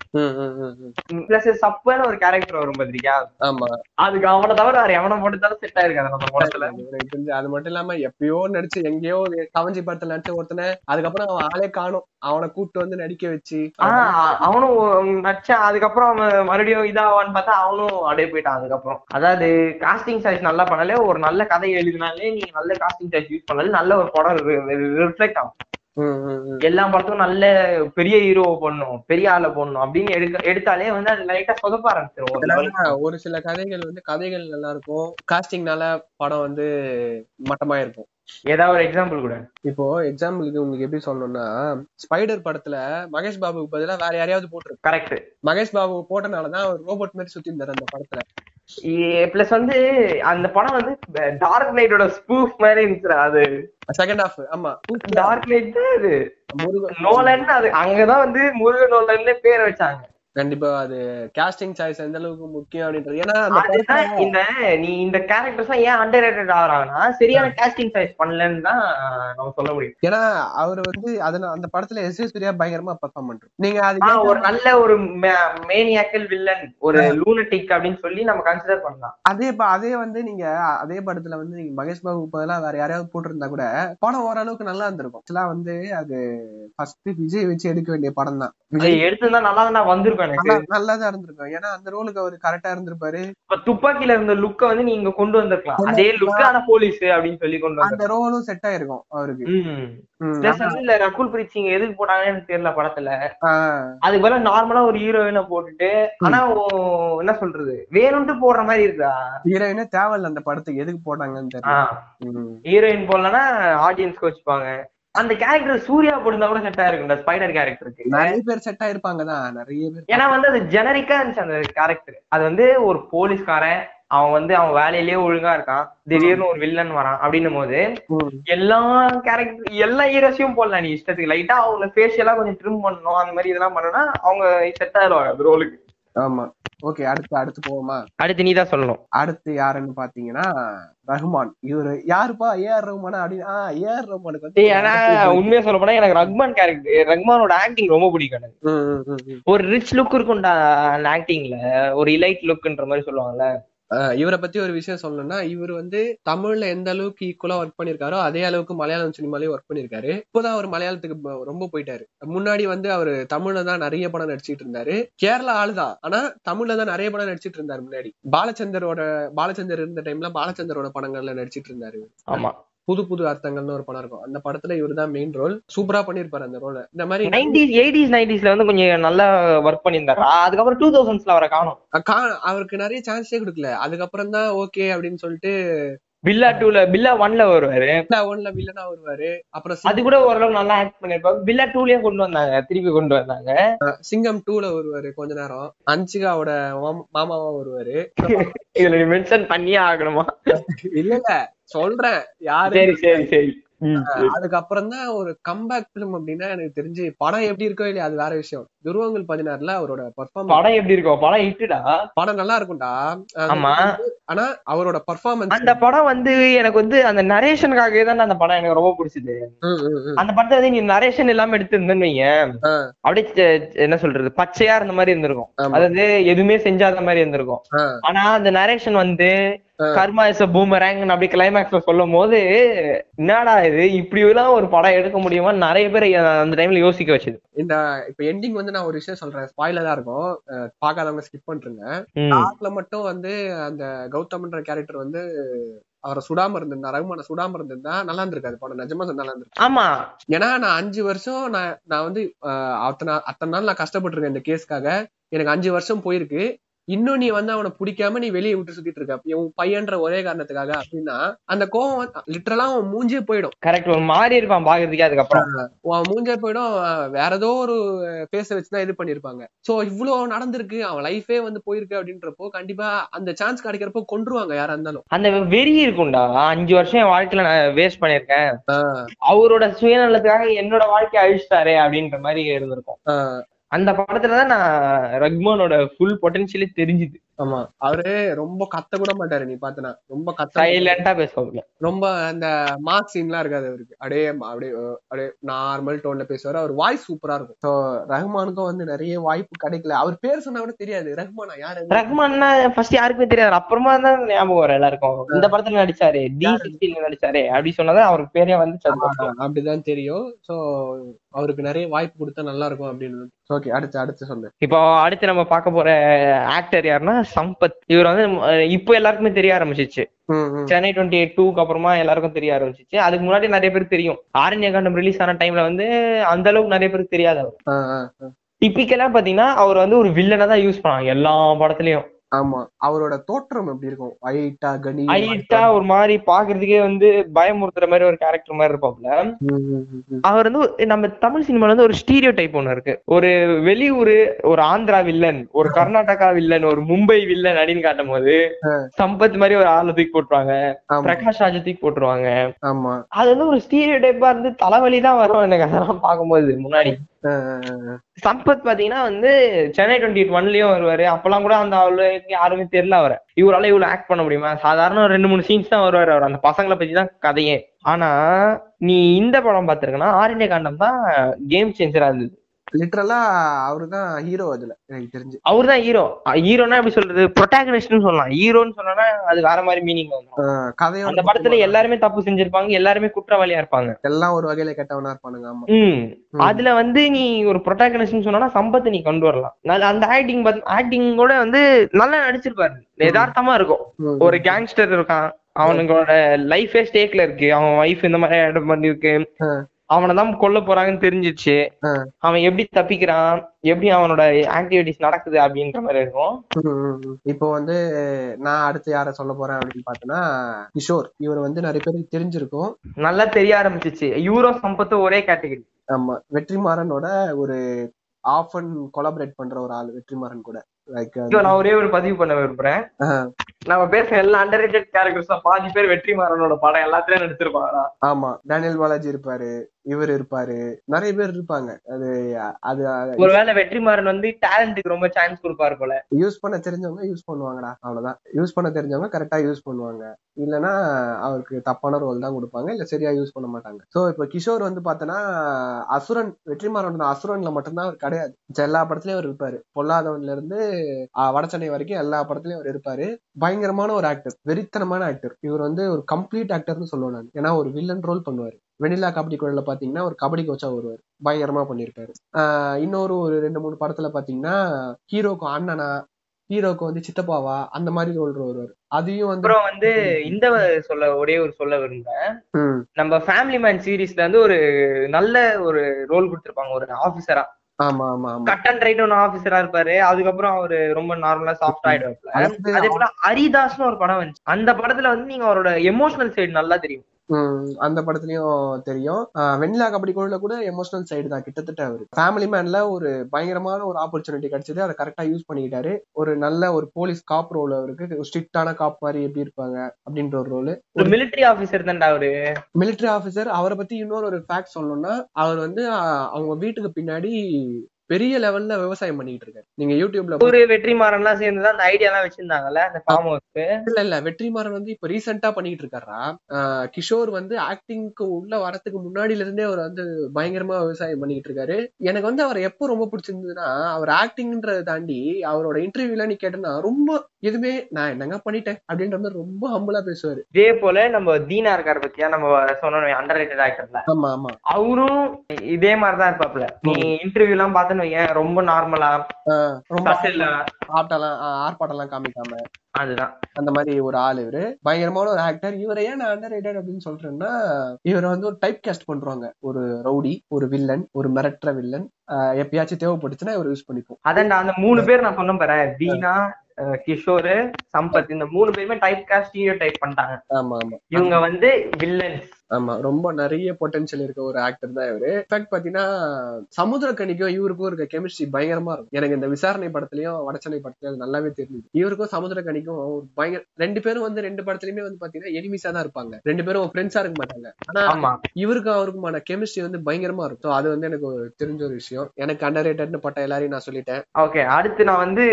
பிளஸ் சப்பான ஒரு கேரக்டர் வரும் பாத்திரிக்கா ஆமா. அதுக்கு அவனை தவிர வேற எவனை போட்டுத்தாலும் செட் ஆயிருக்காது நம்ம படத்துல. தெரிஞ்சு அது மட்டும் இல்லாம எப்பயோ நடிச்சு எங்கேயோ கவஞ்சி படத்துல நடிச்ச ஒருத்தனை அதுக்கப்புறம் அவன் ஆளே காணும். அவனை கூப்பிட்டு வந்து நடிக்க வச்சு. அவனும் நடிச்சான் அதுக்கப்புறம் அவன் மறுபடியும் இதாவான்னு பார்த்தா அவனும் அப்படியே போயிட்டான் அதுக்கப்புறம். அதாவது காஸ்டிங் சாய்ஸ் நல்லா பண்ணாலே ஒரு நல்ல கதை எழுதினாலே நீங்க நல்ல காஸ்டிங் சாய்ஸ் யூஸ் பண்ணாலே நல்ல ஒரு படம் ரிஃப்ளெக்ட் ஆகும். எல்லா படத்துக்கும் நல்ல பெரிய ஹீரோ போடணும் பெரிய ஆளை போடணும் அப்படின்னு எடுக்க எடுத்தாலே வந்து அது லைட்டா சொதப்ப ஆரம்பிச்சிரும். ஒரு சில கதைகள் வந்து கதைகள் நல்லா இருக்கும். காஸ்டிங்னால படம் வந்து மட்டமா இருக்கும். ஏதாவது ஒரு எக்ஸாம்பிள் கூட. இப்போ எக்ஸாம்பிளுக்கு உங்களுக்கு எப்படி சொல்லணும்னா ஸ்பைடர் படத்துல மகேஷ் பாபுக்கு பதிலா வேற யாரையாவது போட்டிருக்கு கரெக்ட் மகேஷ் பாபு போட்டனாலதான் அவர் ரோபோட் மாதிரி சுத்தி இருந்தாரு அந்த படத்துல. பிளஸ் வந்து அந்த படம் வந்து டார்க் நைட்டோட ஸ்பூஃப் மாதிரி இருந்துச்சு அது. செகண்ட் ஹாஃப் ஆமா. டார்க் நைட் தான் அது. முருகன் நோலன் அது அங்கதான் வந்து முருகன் நோலன்னு பேர் வச்சாங்க. கண்டிப்பா அது காஸ்டிங் சாய்ஸ் எந்த அளவுக்கு முக்கியம் அப்படின்றது. ஏன்னா இந்த நீ இந்த கேரக்டர்ஸ் ஏன் அண்டர் ரேட்டட் ஆகுறாங்கன்னா சரியான கேஸ்டிங் சாய்ஸ் பண்ணலன்னு தான் நம்ம சொல்ல முடியும். ஏன்னா அவர் வந்து அதன அந்த படத்துல எஸ் எஸ் சூர்யா பயங்கரமா பெர்ஃபார்ம் பண்றாரு. நீங்க அது ஒரு நல்ல ஒரு மேனியாக்கல் வில்லன் ஒரு லூனட்டிக் அப்படின்னு சொல்லி நம்ம கன்சிடர் பண்ணலாம். அதே அதே வந்து நீங்க அதே படத்துல வந்து நீங்க மகேஷ் பாபு பதிலா வேற யாரையாவது போட்டிருந்தா கூட படம் ஓரளவுக்கு நல்லா இருந்திருக்கும். ஆக்சுவலா வந்து அது ஃபர்ஸ்ட் விஜய் வச்சு எடுக்க வேண்டிய படம் தான் அது எடுத்திருந்தா நல்லா தான் வந்திருக்கும். எனக்கு. நல்லா தான் இருந்திருக்கும். ஏன்னா அந்த ரோலுக்கு அவர் கரெக்டா இருந்திருப்பாரு. துப்பாக்கில இருந்த லுக்க வந்து நீங்க கொண்டு வந்திருக்கலாம். அதே லுக் ஆனா போலீஸ் அப்படின்னு சொல்லி கொண்டு அந்த ரோலும் செட் ஆயிருக்கும் அவருக்கு. இல்ல ரகுல் பிரீத் சிங் எதுக்கு போட்டாங்கன்னு எனக்கு தெரியல படத்துல. அதுக்கு பதிலா நார்மலா ஒரு ஹீரோயினை போட்டுட்டு ஆனா என்ன சொல்றது? வேணும்ட்டு போடுற மாதிரி இருக்கா? ஹீரோயினே தேவையில்ல அந்த படத்துக்கு எதுக்கு போட்டாங்கன்னு தெரியல. ஹீரோயின் போடலன்னா ஆடியன்ஸ் வச்சுப்பாங்க. அந்த கேரக்டர் சூர்யா போட்டிருந்தா கூட செட் ஆயிருக்கும் இந்த ஸ்பைடர் கேரக்டருக்கு நிறைய பேர் செட் ஆயிருப்பாங்க தான் நிறைய பேர் ஏன்னா வந்து அது ஜெனரிக்கா இருந்துச்சு அந்த கேரக்டர் அது வந்து ஒரு போலீஸ்காரன் அவன் வந்து அவன் வேலையிலேயே ஒழுங்கா இருக்கான் திடீர்னு ஒரு வில்லன் வரான் அப்படின்னும் போது. எல்லா கேரக்டர் எல்லா ஹீரோஸையும் போடலாம் நீ இஷ்டத்துக்கு. லைட்டா அவங்க ஃபேஷியலா கொஞ்சம் ட்ரிம் பண்ணணும் அந்த மாதிரி இதெல்லாம் பண்ணனா அவங்க செட் ஆயிடுவாங்க அந்த ரோலுக்கு ஆமா. ஓகே அடுத்து அடுத்து போவோமா? அடுத்து நீ தான் சொல்லணும். அடுத்து யாருன்னு பாத்தீங்கன்னா ரஹ்மான். இவரு யாருப்பா? ஏஆர் ரஹ்மானா? அப்படின்னு ஆஹ் ஏஆர் ரஹ்மானுக்கு ஏய், ஆனா உண்மையா சொல்ல போனா எனக்கு ரஹ்மான் கேரக்டர் ரஹ்மானோட ஆக்டிங் ரொம்ப பிடிக்கும் எனக்கு. ஒரு ரிச் லுக் இருக்கும்டா அந்த ஆக்டிங்ல ஒரு இலைட் லுக்ன்ற மாதிரி சொல்லுவாங்கல்ல. இவரை பத்தி ஒரு விஷயம் சொல்லணும்னா இவர் வந்து தமிழ்ல எந்த அளவுக்கு ஈக்குவலா ஒர்க் பண்ணிருக்காரோ அதே அளவுக்கு மலையாளம் சினிமாலயும் ஒர்க் பண்ணிருக்காரு இப்போதான் அவர் மலையாளத்துக்கு ரொம்ப போயிட்டாரு. முன்னாடி வந்து அவர் தமிழ்ல தான் நிறைய படம் நடிச்சிட்டு இருந்தாரு. கேரளா ஆளுதான் ஆனா தமிழ்ல தான் நிறைய படம் நடிச்சிட்டு இருந்தாரு முன்னாடி. பாலச்சந்தரோட பாலச்சந்தர் இருந்த டைம்ல பாலச்சந்தரோட படங்கள்ல நடிச்சிட்டு இருந்தாரு ஆமா. புது புது அர்த்தங்கள்னு ஒரு படம் இருக்கும். அந்த படத்துல இவர் தான் மெயின் ரோல் சூப்பரா பண்ணிருப்பாரு அந்த ரோல இந்த மாதிரி நைன்டிஸ் எயிட்டிஸ் நைன்டிஸ்ல வந்து கொஞ்சம் நல்லா ஒர்க் பண்ணியிருந்தாரு. அதுக்கப்புறம் டூ தௌசண்ட்ஸ்ல அவரை காணும். அவருக்கு நிறைய சான்ஸே கொடுக்கல. அதுக்கப்புறம் தான் ஓகே அப்படின்னு சொல்லிட்டு பில்லா டூல பில்லா ஒன்ல வருவாரு. ஒன்ல வில்லனா வருவாரு. அப்புறம் அது கூட ஓரளவு நல்லா ஆக்ட் பண்ணிருப்பாரு பில்லா டூலயும் கொண்டு வந்தாங்க. திருப்பி கொண்டு வந்தாங்க. சிங்கம் டூல வருவாரு கொஞ்ச நேரம். அன்சிகாவோட மாமா- மாமாவா வருவாரு. இதுல மென்ஷன் பண்ணியே ஆகணுமா? இல்ல இல்ல. சொல்றேன் யாரு? சரி சரி சரி. அதுக்கப்புறம் தான் ஒரு கம்பேக் பிலிம் அப்படின்னா எனக்கு தெரிஞ்சு படம் எப்படி இருக்கோ இல்லையா அது வேற விஷயம். துருவங்கள் பதினாறுல அவரோட பர்ஃபார்மன்ஸ் படம் எப்படி இருக்கும் படம் இட்டுடா படம் நல்லா இருக்கும்டா. அது ஆமா. ஆனா அவரோட பர்ஃபார்மன்ஸ் அந்த படம் வந்து எனக்கு வந்து அந்த நரேஷனுக்காகவே தான் அந்த படம் எனக்கு ரொம்ப பிடிச்சது. அந்த படத்தை வந்து நீ நரேஷன் இல்லாம எடுத்திருந்தேன்னு ஆ. அப்படியே என்ன சொல்றது பச்சையா இருந்த மாதிரி இருந்திருக்கும். ஆமா. அதாவது எதுவுமே செஞ்சாத மாதிரி இருந்திருக்கும். ஆனா அந்த நரேஷன் வந்து. கர்மா இஸ் பூமரேங் அப்படி கிளைமேக்ஸ்ல சொல்லும் போது என்னடா இது? இப்படி எல்லாம் ஒரு படம் எடுக்க முடியுமா? நிறைய பேர் அந்த டைம்ல யோசிக்க வச்சது. இந்த இப்ப எண்டிங் வந்து நான் ஒரு விஷயம் சொல்றேன். ஸ்பாயிலரா இருக்கும். அஹ் பார்க்காதவங்க ஸ்கிப் பண்றேங்க. லாஸ்ட்ல மட்டும் வந்து அந்த கௌதம்ன்ற கேரக்டர் வந்து அவரை சுடாம இருந்திருந்தா ரகுமான சுடாம இருந்திருந்தா நல்லா இருந்திருக்காது. படம் நிஜமா நல்லா இருந்திருக்கு ஆமா. ஏன்னா நான் அஞ்சு வருஷம் நான் நான் வந்து அத்தனை அத்தனை நாள் நான் கஷ்டப்பட்டிருக்கேன் இந்த கேஸ்க்காக எனக்கு அஞ்சு வருஷம் போயிருக்கு. இன்னும் நீ வந்து அவனை பிடிக்காம நீ வெளியே விட்டு சுத்திட்டு இருக்க. உன் பையன்ற ஒரே காரணத்துக்காக அப்படின்னா அந்த கோவம் லிட்டரலா அவன் மூஞ்சே போயிடும். கரெக்ட் ஒரு மாறி இருப்பான் பாக்குறதுக்கே அதுக்கப்புறம். அவன் மூஞ்சே போயிடும். வேற ஏதோ ஒரு பேச வச்சுதான் இது பண்ணிருப்பாங்க சோ இவ்வளவு நடந்திருக்கு அவன் லைஃபே வந்து போயிருக்கு அப்படின்றப்போ கண்டிப்பா அந்த சான்ஸ் கிடைக்கிறப்போ கொன்றுவாங்க யாரா இருந்தாலும். அந்த வெறி இருக்கும்டா. அஞ்சு வருஷம் என் வாழ்க்கையில நான் வேஸ்ட் பண்ணிருக்கேன் அவரோட சுயநலத்துக்காக என்னோட வாழ்க்கைய அழிச்சிட்டாரே அப்படின்ற மாதிரி இருந்திருக்கும். அந்த படத்துலதான் நான் ரக்மானோட ஃபுல் பொட்டன்ஷியலே தெரிஞ்சுது. ஆமா. அவரு ரொம்ப கத்த கூட மாட்டாரு நீ பாத்தனா ரொம்ப கத்த சைலண்டா பேசுவாங்க ரொம்ப அந்த மார்க் சீன்லாம் இருக்காது அவருக்கு. அப்படியே அப்படியே அப்படியே நார்மல் டோன்ல பேசுவாரு. அவர் வாய்ஸ் சூப்பரா இருக்கும். ஸோ ரஹ்மானுக்கும் வந்து நிறைய வாய்ப்பு கிடைக்கல. அவர் பேர் சொன்னா கூட தெரியாது. ரஹ்மானா யாரு? ரஹ்மான்னா ஃபர்ஸ்ட் யாருக்குமே தெரியாது. அப்புறமா தான் ஞாபகம் வரும் எல்லாருக்கும். இந்த படத்துல நடிச்சாரு டி சிக்ஸ்டீன்ல நடிச்சாரு அப்படி சொன்னதான் அவருக்கு பேரே வந்து அப்படிதான் தெரியும். சோ அவருக்கு நிறைய வாய்ப்பு கொடுத்தா நல்லா இருக்கும் அப்படின்னு. ஓகே அடுத்து அடுத்து சொல்லு. இப்போ அடுத்து நம்ம பார்க்க போற ஆக்டர் யாருன்னா சம்பத். இவர் வந்து இப்போ எல்லாருக்குமே தெரிய ஆரம்பிச்சிச்சு. சென்னை டுவெண்ட்டி எயிட் டூக்கு அப்புறமா எல்லாருக்கும் தெரிய ஆரம்பிச்சிச்சு. அதுக்கு முன்னாடி நிறைய பேருக்கு தெரியும். ஆரண்ய காண்டம் ரிலீஸ் ஆன டைம்ல வந்து அந்த அளவுக்கு நிறைய பேருக்கு தெரியாது அவர். டிப்பிக்கலா பாத்தீங்கன்னா அவர் வந்து ஒரு வில்லனை தான் யூஸ் பண்ணாங்க எல்லா படத்துலயும். ஆமா. அவரோட தோற்றம் எப்படி இருக்கும்? ஐட்டா கனி ஹைட்டா ஒரு மாதிரி பாக்குறதுக்கே வந்து பயமுறுத்துற மாதிரி ஒரு கேரக்டர் மாதிரி இருப்பாப்ல. அவர் வந்து நம்ம தமிழ் சினிமால வந்து ஒரு ஸ்டீரியோ டைப் ஒண்ணு இருக்கு. ஒரு வெளியூர் ஒரு ஆந்திரா வில்லன் ஒரு கர்நாடகா வில்லன் ஒரு மும்பை வில்லன் அப்படின்னு காட்டும் போது சம்பத் மாதிரி ஒரு ஆளை தூக்கி போட்டுருவாங்க. பிரகாஷ் ராஜ தூக்கி போட்டுருவாங்க. ஆமா. அது வந்து ஒரு ஸ்டீரியோ டைப்பா இருந்து தலைவலி தான் வரும் எனக்கு அதெல்லாம் பார்க்கும்போது முன்னாடி. சம்பத் பாத்தீங்கன்னா வந்து சென்னை டுவெண்ட்டி எயிட் ஒன்லயும் வருவாரு. அப்பெல்லாம் கூட அந்த அவ்வளவு யாருமே தெரியல அவரை. இவரால இவ்வளவு ஆக்ட் பண்ண முடியுமா? சாதாரண ரெண்டு மூணு சீன்ஸ் தான் வருவாரு அவர். அந்த பசங்களை பத்தி தான் கதையே. ஆனா நீ இந்த படம் பாத்திருக்கனா ஆரண்ய காண்டம் தான் கேம் சேஞ்சரா இருந்தது. லிட்டரலா அவருதான் ஹீரோ அதுல எனக்கு தெரிஞ்சு. அவர் தான் ஹீரோ ஹீரோனா எப்படி சொல்றது? ப்ரொட்டாகனிஸ்ட்னு சொல்லலாம். ஹீரோன்னு சொன்னா அது வேற மாதிரி மீனிங் வந்துடும் கதையோட அந்த படத்துல எல்லாருமே தப்பு செஞ்சிருப்பாங்க எல்லாருமே குற்றவாளியா இருப்பாங்க. எல்லாம் ஒரு வகையில கெட்டவனா இருப்பானுங்க ஆமா. அதுல வந்து நீ ஒரு ப்ரொட்டாகனிஸ்ட்னு சொன்னா சம்பத்தை நீ கொண்டு வரலாம். அந்த ஆக்டிங் ஆக்டிங் கூட வந்து நல்லா நடிச்சிருப்பாரு. யதார்த்தமா இருக்கும். ஒரு கேங்ஸ்டர் இருக்கான் அவனுங்களோட லைஃபே ஸ்டேக்ல இருக்கு. அவன் வைஃப் இந்த மாதிரி இடம் பண்ணிருக்கு ஆ. அவனை தான் கொல்ல போறாங்கன்னு தெரிஞ்சிருச்சு ஆ. அவன் எப்படி தப்பிக்கிறான்? எப்படி அவனோட ஆக்டிவிட்டிஸ் நடக்குது அப்படின்ற மாதிரி இருக்கும். இப்போ வந்து நான் அடுத்து யார சொல்ல போறேன் அப்படின்னு பார்த்தோன்னா கிஷோர். இவர் வந்து நிறைய பேருக்கு தெரிஞ்சிருக்கும். நல்லா தெரிய ஆரம்பிச்சிச்சு. யூரோ சம்பத்து ஒரே கேட்டகரி ஆமா. வெற்றிமாறனோட ஒரு ஆஃப் அண்ட் கொலாபரேட் பண்ற ஒரு ஆள் வெற்றிமாறன் கூட. லைக் நான் ஒரே ஒரு பதிவு பண்ண விரும்புறேன். நம்ம பேசுற எல்லா அண்டர் ரேட்டட் கேரக்டர்ஸ் பாதி பேர் வெற்றிமாறனோட படம் எல்லாத்துலயும் நடிச்சிருப்பாங்களா ஆமா. டேனியல் பாலாஜி இருப்பாரு. இவர் இருப்பாரு. நிறைய பேர் இருப்பாங்க. அது அது ஒருவேளை வெற்றிமாறன் வந்து டேலண்ட்டுக்கு ரொம்ப சான்ஸ் கொடுப்பாரு போல. யூஸ் பண்ண தெரிஞ்சவங்க யூஸ் பண்ணுவாங்கடா. அவ்வளவுதான். யூஸ் பண்ண தெரிஞ்சவங்க கரெக்டா யூஸ் பண்ணுவாங்க. இல்லைன்னா அவருக்கு தப்பான ரோல் தான் கொடுப்பாங்க. இல்ல சரியா யூஸ் பண்ண மாட்டாங்க. சோ இப்போ கிஷோர் வந்து பார்த்தோன்னா அசுரன் வெற்றிமாறன் அசுரன்ல மட்டும்தான் அவர் கிடையாது எல்லா படத்துலயும் அவர் இருப்பாரு. பொல்லாதவன்ல இருந்து ஆஹ், வடசென்னை வரைக்கும் எல்லா படத்துலயும் அவர் இருப்பாரு. பயங்கரமான ஒரு ஆக்டர் வெறித்தனமான ஆக்டர் இவர் வந்து ஒரு கம்ப்ளீட் ஆக்டர்னு சொல்லுவேன் நான். ஏன்னா ஒரு வில்லன் ரோல் பண்ணுவாரு. வெனிலா கபடி குழல பாத்தீங்கன்னா ஒரு கபடி கோச்சா வருவார். பயங்கரமா பண்ணியிருக்காரு ஆஹ் இன்னொரு ஒரு ரெண்டு மூணு படத்துல பாத்தீங்கன்னா ஹீரோக்கு அண்ணனா ஹீரோக்கு வந்து சித்தப்பாவா அந்த மாதிரி ரோல் வருவார். அதையும் வந்து அப்புறம் வந்து இந்த சொல்ல ஒரே ஒரு சொல்ல விரும்புறேன். நம்ம ஃபேமிலி மேன் சீரிஸ்ல வந்து ஒரு நல்ல ஒரு ரோல் கொடுத்திருப்பாங்க ஒரு ஆபீசரா ஆமா ஆமா கட் அண்ட் ரைட் ஒன்னு ஆபீசரா இருப்பாரு. அதுக்கப்புறம் அவரு ரொம்ப நார்மலா சாஃப்ட் அதாவது அதே போல ஹரிதாஸ்னு ஒரு படம் வந்துச்சு. அந்த படத்துல வந்து நீங்க அவரோட எமோஷனல் சைடு நல்லா தெரியும். அந்த படத்துலயும் தெரியும். வெண்ணிலா கபடி கோல்ல கூட எமோஷனல் சைடு தான் கிட்டத்தட்ட அவரு. ஃபேமிலி மேன்ல ஒரு பயங்கரமான ஒரு ஆப்பர்ச்சுனிட்டி கிடைச்சது. அதை கரெக்டா யூஸ் பண்ணிக்கிட்டாரு. ஒரு நல்ல ஒரு போலீஸ் காப் ரோல் அவருக்கு. ஸ்ட்ரிக்டான காப் மாதிரி எப்படி இருப்பாங்க அப்படின்ற ஒரு ரோல் ஒரு மிலிட்டரி ஆபீசர் தான்டா அவரு. மிலிட்டரி ஆபீசர் அவரை பத்தி இன்னொரு ஒரு ஃபேக்ட் சொல்லணும்னா அவர் வந்து அவங்க வீட்டுக்கு பின்னாடி பெரிய லெவல்ல விவசாயம் பண்ணிட்டு இருக்காரு. நீங்க யூடியூப்ல ஒரு வெற்றிமாறன் எல்லாம் சேர்ந்துதான் அந்த ஐடியா எல்லாம் வச்சிருந்தாங்கல்ல அந்த ஃபார்ம் ஹவுஸ் இல்ல இல்ல. வெற்றிமாறன் வந்து இப்ப ரீசெண்டா பண்ணிட்டு இருக்காரா? ஆஹ் கிஷோர் வந்து ஆக்டிங்க்கு உள்ள வரதுக்கு முன்னாடில இருந்தே அவர் வந்து பயங்கரமா விவசாயம் பண்ணிட்டு இருக்காரு. எனக்கு வந்து அவர் எப்போ ரொம்ப பிடிச்சிருந்ததுன்னா அவர் ஆக்டிங்ன்றதை தாண்டி அவரோட இன்டர்வியூல நீ கேட்டனா ரொம்ப எதுவுமே நான் என்னங்க பண்ணிட்டேன்? அப்படின்ற மாதிரி ரொம்ப ஹம்பலா பேசுவாரு. இதே போல நம்ம தீனா இருக்காரு பத்தியா? நம்ம சொன்னோம் அண்டர் ரேட்டட் ஆக்டர்ல ஆமா ஆமா. அவரும் இதே மாதிரிதான் இருப்பாப்ல நீ இன்டர்வியூ எல்லாம் பார்த்தேன்னு வையேன் ரொம்ப நார்மலா ரொம்ப ஆட்டெல்லாம் ஆர்ப்பாட்டம்லாம் காமிக்காம. அதுதான். அந்த மாதிரி ஒரு ஆள் இவரு. பயங்கரமான ஒரு ஆக்டர் இவரை ஏன் நான் அண்டர் அப்படின்னு சொல்றேன்னா இவரை வந்து ஒரு டைப் கேஸ்ட் பண்றாங்க. ஒரு ரவுடி ஒரு வில்லன் ஒரு மிரட்டுற வில்லன் எப்பயாச்சும் தேவைப்பட்டுச்சுன்னா இவர் யூஸ் பண்ணிப்போம். அதான்டா அந்த மூணு பேர் நான் சொன்னேன் பாரு. தீனா கிஷோர் சம்பத் இந்த மூணு பேருமே டைப் காஸ்ட் டைப் பண்ணிட்டாங்க. ஆமா ஆமா. இவங்க வந்து வில்லன்ஸ் ஆமா ரொம்ப நிறைய பொட்டன்ஷியல் இருக்க ஒரு ஆக்டர் தான் இவரு. இன்ஃபேக்ட் பாத்தீங்கன்னா சமுத்திரக்கனிக்கும் இவருக்கும் இருக்க கெமிஸ்ட்ரி பயங்கரமா இருக்கும். எனக்கு இந்த விசாரணை படத்துலயும் வடச்சென்னை படத்துலயும் நல்லாவே தெரியுது இவருக்கும் சமுத்திரக்கனிக்கும் ஒரு பயங்கர ரெண்டு பேரும் வந்து ரெண்டு படத்துலயுமே வந்து பாத்தீங்கன்னா எனிமிஸா தான் இருப்பாங்க. ரெண்டு பேரும் ஃப்ரெண்ட்ஸா இருக்க மாட்டாங்க. ஆனா இவருக்கும் அவருக்குமான கெமிஸ்ட்ரி வந்து பயங்கரமா இருக்கும். So அது வந்து எனக்கு ஒரு தெரிஞ்ச ஒரு விஷயம். எனக்கு அண்டர் ரேட்டட்னு பட்ட எல்லாரையும் நான் சொல்லிட்டேன். ஓகே அடுத்து நான் வந்து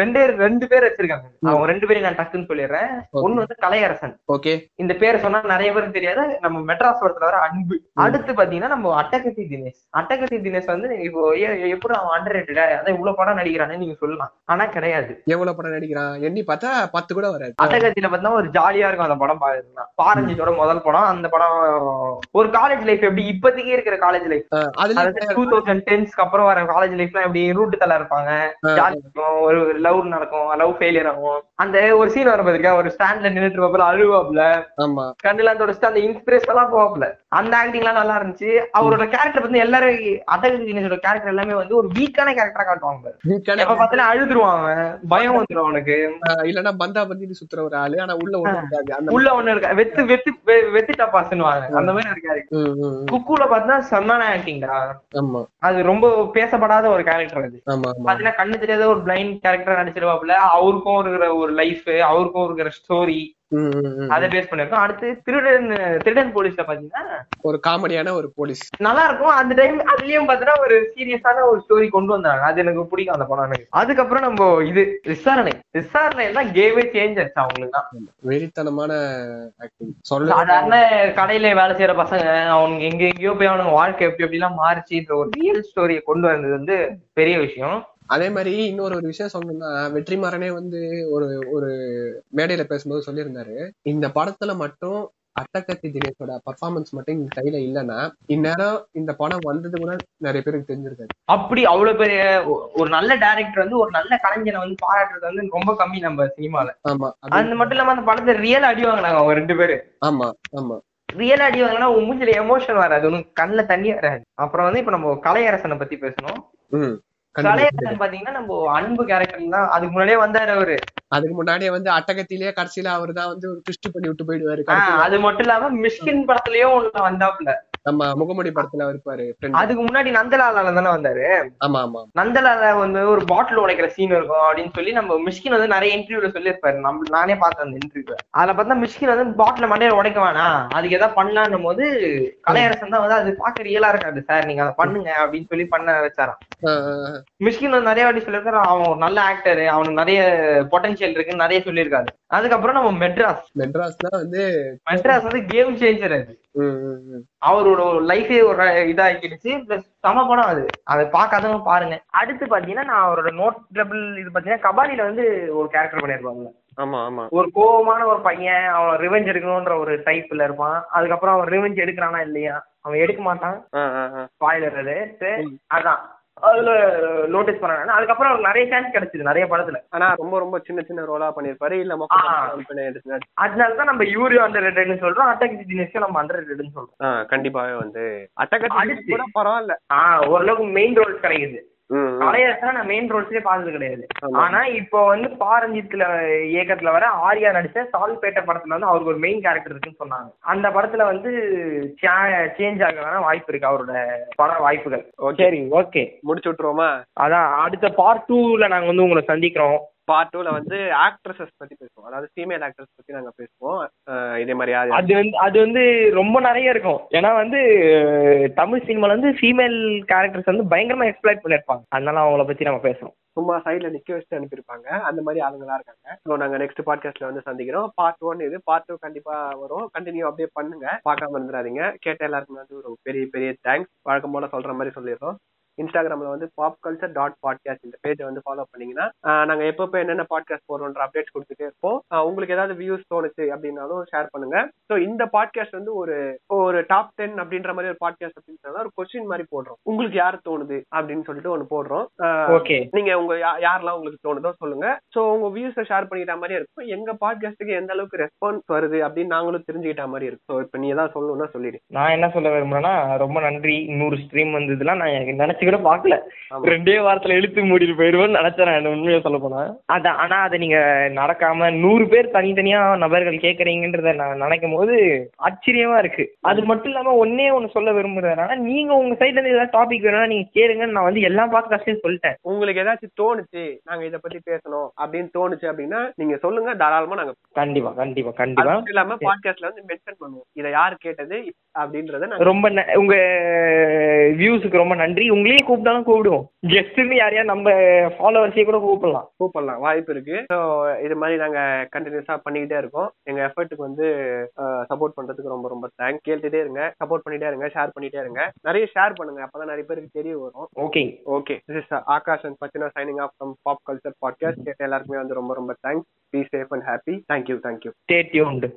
ரெண்டே ரெண்டு பேர் வச்சிருக்காங்க. அவங்க ரெண்டு பேரையும் நான் டக்குன்னு சொல்லிடுறேன். ஒண்ணு வந்து கலையரசன். ஓகே இந்த பேரை சொன்னா நிறைய பேருக்கு தெரியாது. நம்ம மெட்ராஸ் படத்துல வர அன்பு. அடுத்து பாத்தீங்கன்னா நம்ம அட்டகத்தி தினேஷ். அட்டகத்தி தினேஷ் வந்து இப்போ எப்படி அவன் அண்டர் ரேட்டட் அதான் இவ்வளவு படம் நடிக்கிறான்னு நீங்க சொல்லலாம். ஆனா கிடையாது. எவ்வளவு படம் நடிக்கிறான்? எண்ணி பார்த்தா பத்து கூட வராது. அட்டகத்தில பார்த்தா ஒரு ஜாலியா இருக்கும் அந்த படம் பாக்குறதுனா. பாரஞ்சித்தோட முதல் படம் அந்த படம் ஒரு காலேஜ் லைஃப் எப்படி இப்போதைக்கு இருக்கிற காலேஜ் லைஃப் டூ தௌசண்ட் டென்ஸ்க்கு அப்புறம் வர காலேஜ் லைஃப்லாம் எப்படி ரூட் தலை இருப்பாங்க. ஜாலி இருக்கும். ஒரு லவ் நடக்கும். லவ் ஃபெயிலியர் ஆகும். அந்த ஒரு சீன் வரும் பாத்திருக்கா ஒரு ஸ்டாண்ட்ல நின்னுட்டு இருப்பாப்புல அழுவாப்புல. ஆமா. கண்ணுலாம் தொடச்சிட்டு அந்த இன்ஸ்பிரேஷன் எல்லாம் போவாப்புல அந்த ஆக்டிங் எல்லாம் நல்லா இருந்துச்சு. அவரோட கேரக்டர் வந்து எல்லாரும் தினேஷோட கேரக்டர் எல்லாமே வந்து ஒரு வீக்கான கேரக்டரா காட்டுவாங்க. வீக்கான எப்ப பார்த்தாலும் அழுதுருவான் அவன். பயம் வந்துரும் அவனுக்கு. இல்லன்னா பந்தா பந்தின்னு சுத்துற ஒரு ஆளு ஆனா உள்ள ஒண்ணு இருக்காது. உள்ள ஒண்ணு இருக்கா வெத்து வெத்து வெத்து டப்பாசுன்னுவாங்க அந்த மாதிரி ம், ம். குக்குல பார்த்தா செம்மான ஆக்டிங்டா ஆமா. அது ரொம்ப பேசப்படாத ஒரு கேரக்டர் அது. பாத்தீங்கன்னா கண்ணு தெரியாத ஒரு பிளைண்ட் கேரக்டர் நடிச்சிருவாப்புல. அவருக்கும் இருக்கிற ஒரு லைஃப் அவருக்கும் இருக்கிற ஸ்டோரி. அதை பேஸ் பண்ணிருக்கோம் அடுத்து திருடன் திருடன் போலீஸ்ல பாத்தீங்கன்னா ஒரு காமெடியான ஒரு போலீஸ் நல்லா இருக்கும் அந்த டைம் அதுலயும் பாத்தீங்கன்னா ஒரு சீரியஸான ஒரு ஸ்டோரி கொண்டு வந்தாங்க. அது எனக்கு பிடிக்கும் அந்த படம் எனக்கு. அதுக்கப்புறம் நம்ம இது விசாரணை. விசாரணை தான் கேமே சேஞ்ச் ஆச்சு அவங்களுக்கு தான். வெறித்தனமான ஆக்டிங் சொல்ல சாதாரண கடையில வேலை செய்யற பசங்க அவனுங்க எங்க எங்கேயோ போய் அவனுங்க வாழ்க்கை எப்படி எப்படி எல்லாம் மாறிச்சு இந்த ஒரு ரியல் ஸ்டோரியை கொண்டு வந்தது வந்து பெரிய விஷயம். அதே மாதிரி இன்னொரு ஒரு விஷயம் சொல்லணும்னா வெற்றிமாறனே வந்து ஒரு ஒரு மேடையில பேசும்போது சொல்லியிருந்தாரு. இந்த படத்துல மட்டும் அட்டகத்தி தினேஷோட பர்ஃபார்மன்ஸ் மட்டும் இந்த கையில இல்லைன்னா இந்நேரம் இந்த படம் வந்தது கூட நிறைய பேருக்கு தெரிஞ்சிருக்காது. அப்படி அவ்வளவு பெரிய ஒரு நல்ல டைரக்டர் வந்து ஒரு நல்ல கலைஞனை வந்து பாராட்டுறது வந்து ரொம்ப கம்மி நம்ம சினிமால. ஆமா அது- மட்டும் இல்லாம அந்த படத்தை ரியல் அடி வாங்கினாங்க அவங்க ரெண்டு பேரு. ஆமா ஆமா. ரியல் அடி வாங்கினா உன் மூஞ்சில எமோஷன் வராது உனக்கு கண்ணுல தண்ணி வராது. அப்புறம் வந்து இப்ப நம்ம கலையரசனை பத்தி பேசணும். பாத்தீங்கன்னா நம்ம அன்பு கேரக்டர் தான். அதுக்கு முன்னாடியே வந்தாரு அவரு. அதுக்கு முன்னாடியே வந்து அட்டகத்திலேயே கடைசியில அவர் தான் வந்து ஒரு ட்விஸ்ட் பண்ணி விட்டு போயிடுவாரு அது மட்டும் இல்லாம மிஷ்கின் படத்துலயும் ஒண்ணு வந்தாப்புல. நம்ம முகமுடி படத்துல இருப்பாரு. அதுக்கு முன்னாடி நந்தலாலால தானே வந்தாரு? ஆமா ஆமா. நந்தலால வந்து ஒரு பாட்டில் உடைக்கிற சீன் இருக்கும் அப்படின்னு சொல்லி நம்ம மிஷ்கின் வந்து நிறைய இன்டர்வியூல சொல்லியிருப்பாரு. நம்ம நானே பார்த்தேன் அந்த இன்டர்வியூ அதுல பார்த்தா மிஷ்கின் வந்து பாட்டில மண்டையில உடைக்க வேணாம். அதுக்கு எதாவது பண்ணலான்னும் போது கலையரசன் தான் வந்து அது பார்க்க ரியலா இருக்காது. சார் நீங்க அதை பண்ணுங்க அப்படின்னு சொல்லி பண்ண வச்சாராம். மிஷ்கின் வந்து நிறைய வாட்டி சொல்லியிருக்காரு. அவன் ஒரு நல்ல ஆக்டர் அவனுக்கு நிறைய பொட்டன்ஷியல் இருக்குன்னு நிறைய சொல்லியிருக்காரு. அதுக்கப்புறம் நம்ம மெட்ராஸ். மெட்ராஸ்ல வந்து மெட்ராஸ் வந்து கேம் சேஞ்சர் அது. ம். அவரோட லைஃபே ஒரு இதாக்கிடுச்சு பிளஸ் சம படம் அது. அதை பார்க்காதவங்க பாருங்க. அடுத்து பாத்தீங்கன்னா நான் அவரோட நோட்டபிள் இது பாத்தீங்கன்னா கபாலில வந்து ஒரு கேரக்டர் பண்ணிருப்பாங்க ஆமா ஆமா. ஒரு கோவமான ஒரு பையன் அவன் ரிவெஞ்ச் எடுக்கணும்ன்ற ஒரு டைப்ல இருப்பான். அதுக்கப்புறம் அவன் ரிவெஞ்ச் எடுக்கிறானா இல்லையா? அவன் எடுக்க மாட்டான். ஸ்பாய்லர் அது சரி, அதான். அதுல நோட்டீஸ் பண்ண அதுக்கப்புறம் அவருக்கு நிறைய சான்ஸ் கிடைச்சது நிறைய படத்துல. ஆனா ரொம்ப ரொம்ப சின்ன சின்ன ரோலா பண்ணிருப்பாரு இல்ல ஆ. மொத்தம் அதனால தான் நம்ம யூரியோ அண்டர் ரேட்டட்னு சொல்றோம். அட்டாக் தினேஷும் நம்ம அண்டர் ரேட்டட்னு சொல்றோம் கண்டிப்பாவே வந்து அட்டகத்தி. கூட பரவாயில்ல. ஆஹ் ஓரளவுக்கு மெயின் ரோல்ஸ் கிடைக்குது. கலையரசனா நான் மெயின் ரோல்ஸ்லயே பார்த்தது கிடையாது. ஆனா இப்போ வந்து பாரஞ்சித்ல இயக்கத்துல வர ஆர்யா நடிச்ச சால்பேட்டை படத்துல வந்து அவருக்கு ஒரு மெயின் கேரக்டர் இருக்குன்னு சொன்னாங்க. அந்த படத்துல வந்து சேஞ்ச் ஆக வேணா வாய்ப்பு இருக்கு அவரோட பட வாய்ப்புகள். சரி ஓகே. முடிச்சு விட்டுருவோமா? அதான் அடுத்த பார்ட் டூல நாங்க வந்து உங்களை சந்திக்கிறோம். பார்ட் டூல வந்து ஆக்ட்ரஸஸ் பத்தி பேசுவோம். அதாவது ஃபீமேல் ஆக்ட்ரஸ் பத்தி நாங்க பேசுவோம். இதே மாதிரி யார் அது வந்து அது வந்து ரொம்ப நிறைய இருக்கும். ஏன்னா வந்து தமிழ் சினிமால வந்து ஃபீமேல் கேரக்டர்ஸ் வந்து பயங்கரமா எக்ஸ்பிளைட் பண்ணிருப்பாங்க அதனால அவங்கள பத்தி நம்ம பேசுறோம். சும்மா சைடுல நிக்க வச்சுட்டு அனுப்பியிருப்பாங்க. அந்த மாதிரி ஆளுங்களா இருக்காங்க. ஸோ நாங்க நெக்ஸ்ட் பாட்காஸ்ட்ல வந்து சந்திக்கிறோம். பார்ட் ஒன் இது பார்ட் டூ கண்டிப்பா வரும். கண்டினியூ அப்படியே பண்ணுங்க. பார்க்காம இருந்துடாதீங்க. கேட்ட எல்லாருக்குமே வந்து ஒரு பெரிய பெரிய தேங்க்ஸ் வழக்கம் போல சொல்ற மாதிரி சொல்லிடுறோம். இன்ஸ்டாகிராம்ல வந்து பாப் கல்ச்சர் டாட் பாட்காஸ்ட் இந்த பேஜை வந்து ஃபாலோ பண்ணீங்கன்னா நாங்க எப்பப்போ என்னென்ன பாட்காஸ்ட் போடுறோன்ற அப்டேட்ஸ் கொடுத்துட்டே இருப்போம். உங்களுக்கு ஏதாவது வியூஸ் தோணுச்சு அப்படின்னாலும் ஷேர் பண்ணுங்க. ஸோ இந்த பாட்காஸ்ட் வந்து ஒரு ஒரு டாப் டென் அப்படின்ற மாதிரி ஒரு பாட்காஸ்ட் அப்படின்னு ஒரு கொஸ்டின் மாதிரி போடுறோம். உங்களுக்கு யார் தோணுது அப்படின்னு சொல்லிட்டு ஒன்று போடுறோம். ஓகே நீங்க உங்க யாரெல்லாம் உங்களுக்கு தோணுதோ சொல்லுங்க. சோ உங்க வியூஸை ஷேர் பண்ணிக்கிட்ட மாதிரி இருக்கும். எங்க பாட்காஸ்ட்டுக்கு எந்த அளவுக்கு ரெஸ்பான்ஸ் வருது அப்படின்னு நாங்களும் தெரிஞ்சுக்கிட்ட மாதிரி இருக்கும். ஸோ இப்போ நீ ஏதாவது சொல்லணும்னா சொல்லிடு. நான் என்ன சொல்ல விரும்புறேன்னா ரொம்ப நன்றி. நூறு ஸ்ட்ரீம் வந்ததுலாம் நான் நினைச்சு நினைச்சு கூட பாக்கல ஆமா. ரெண்டே வாரத்துல இழுத்து மூடிட்டு போயிடுவேன்னு நினைச்சேன் நான் உண்மையா சொல்ல போனா. அதான் ஆனா அதை நீங்க நடக்காம நூறு பேர் தனித்தனியா நபர்கள் கேக்குறீங்கன்றத நான் நினைக்கும் போது ஆச்சரியமா இருக்கு. அது மட்டும் இல்லாம ஒன்னே ஒண்ணு சொல்ல விரும்புறதுனால நீங்க உங்க சைட்ல இருந்து ஏதாவது டாபிக் வேணும்னா நீங்க கேளுங்கன்னு நான் வந்து எல்லா பாட்காஸ்ட்லயும் சொல்லிட்டேன். உங்களுக்கு ஏதாச்சும் தோணுச்சு நாங்க இத பத்தி பேசணும் அப்படின்னு தோணுச்சு அப்படின்னா நீங்க சொல்லுங்க தாராளமா நாங்க கண்டிப்பா கண்டிப்பா கண்டிப்பா. இல்லாம பாட்காஸ்ட்ல வந்து மென்ஷன் பண்ணுவோம். இத யார் கேட்டது அப்படின்றத ரொம்ப ந- உங்க வியூஸுக்கு ரொம்ப நன்றி. உங்களையும் கூப்பிட்டாலும் கூப்பிடுவோம். கெஸ்ட்னு யாரையா நம்ம ஃபாலோவர்ஸையே கூட கூப்பிடலாம். கூப்பிடலாம். வாய்ப்பு இருக்கு. ஸோ இது மாதிரி நாங்க கண்டினியூஸா பண்ணிக்கிட்டே இருக்கோம். எங்க எஃபர்ட்டுக்கு வந்து சப்போர்ட் பண்றதுக்கு ரொம்ப ரொம்ப தேங்க்ஸ் கேட்டுட்டே இருங்க. சப்போர்ட் பண்ணிட்டே இருங்க. ஷேர் பண்ணிட்டே இருங்க. நிறைய ஷேர் பண்ணுங்க. அப்பதான் நிறைய பேருக்கு தெரிய வரும். Okay okay this is Akash and Bachina signing off from pop culture podcast எல்லாருக்குமே வந்து ரொம்ப ரொம்ப thanks be safe and happy thank you thank you stay tuned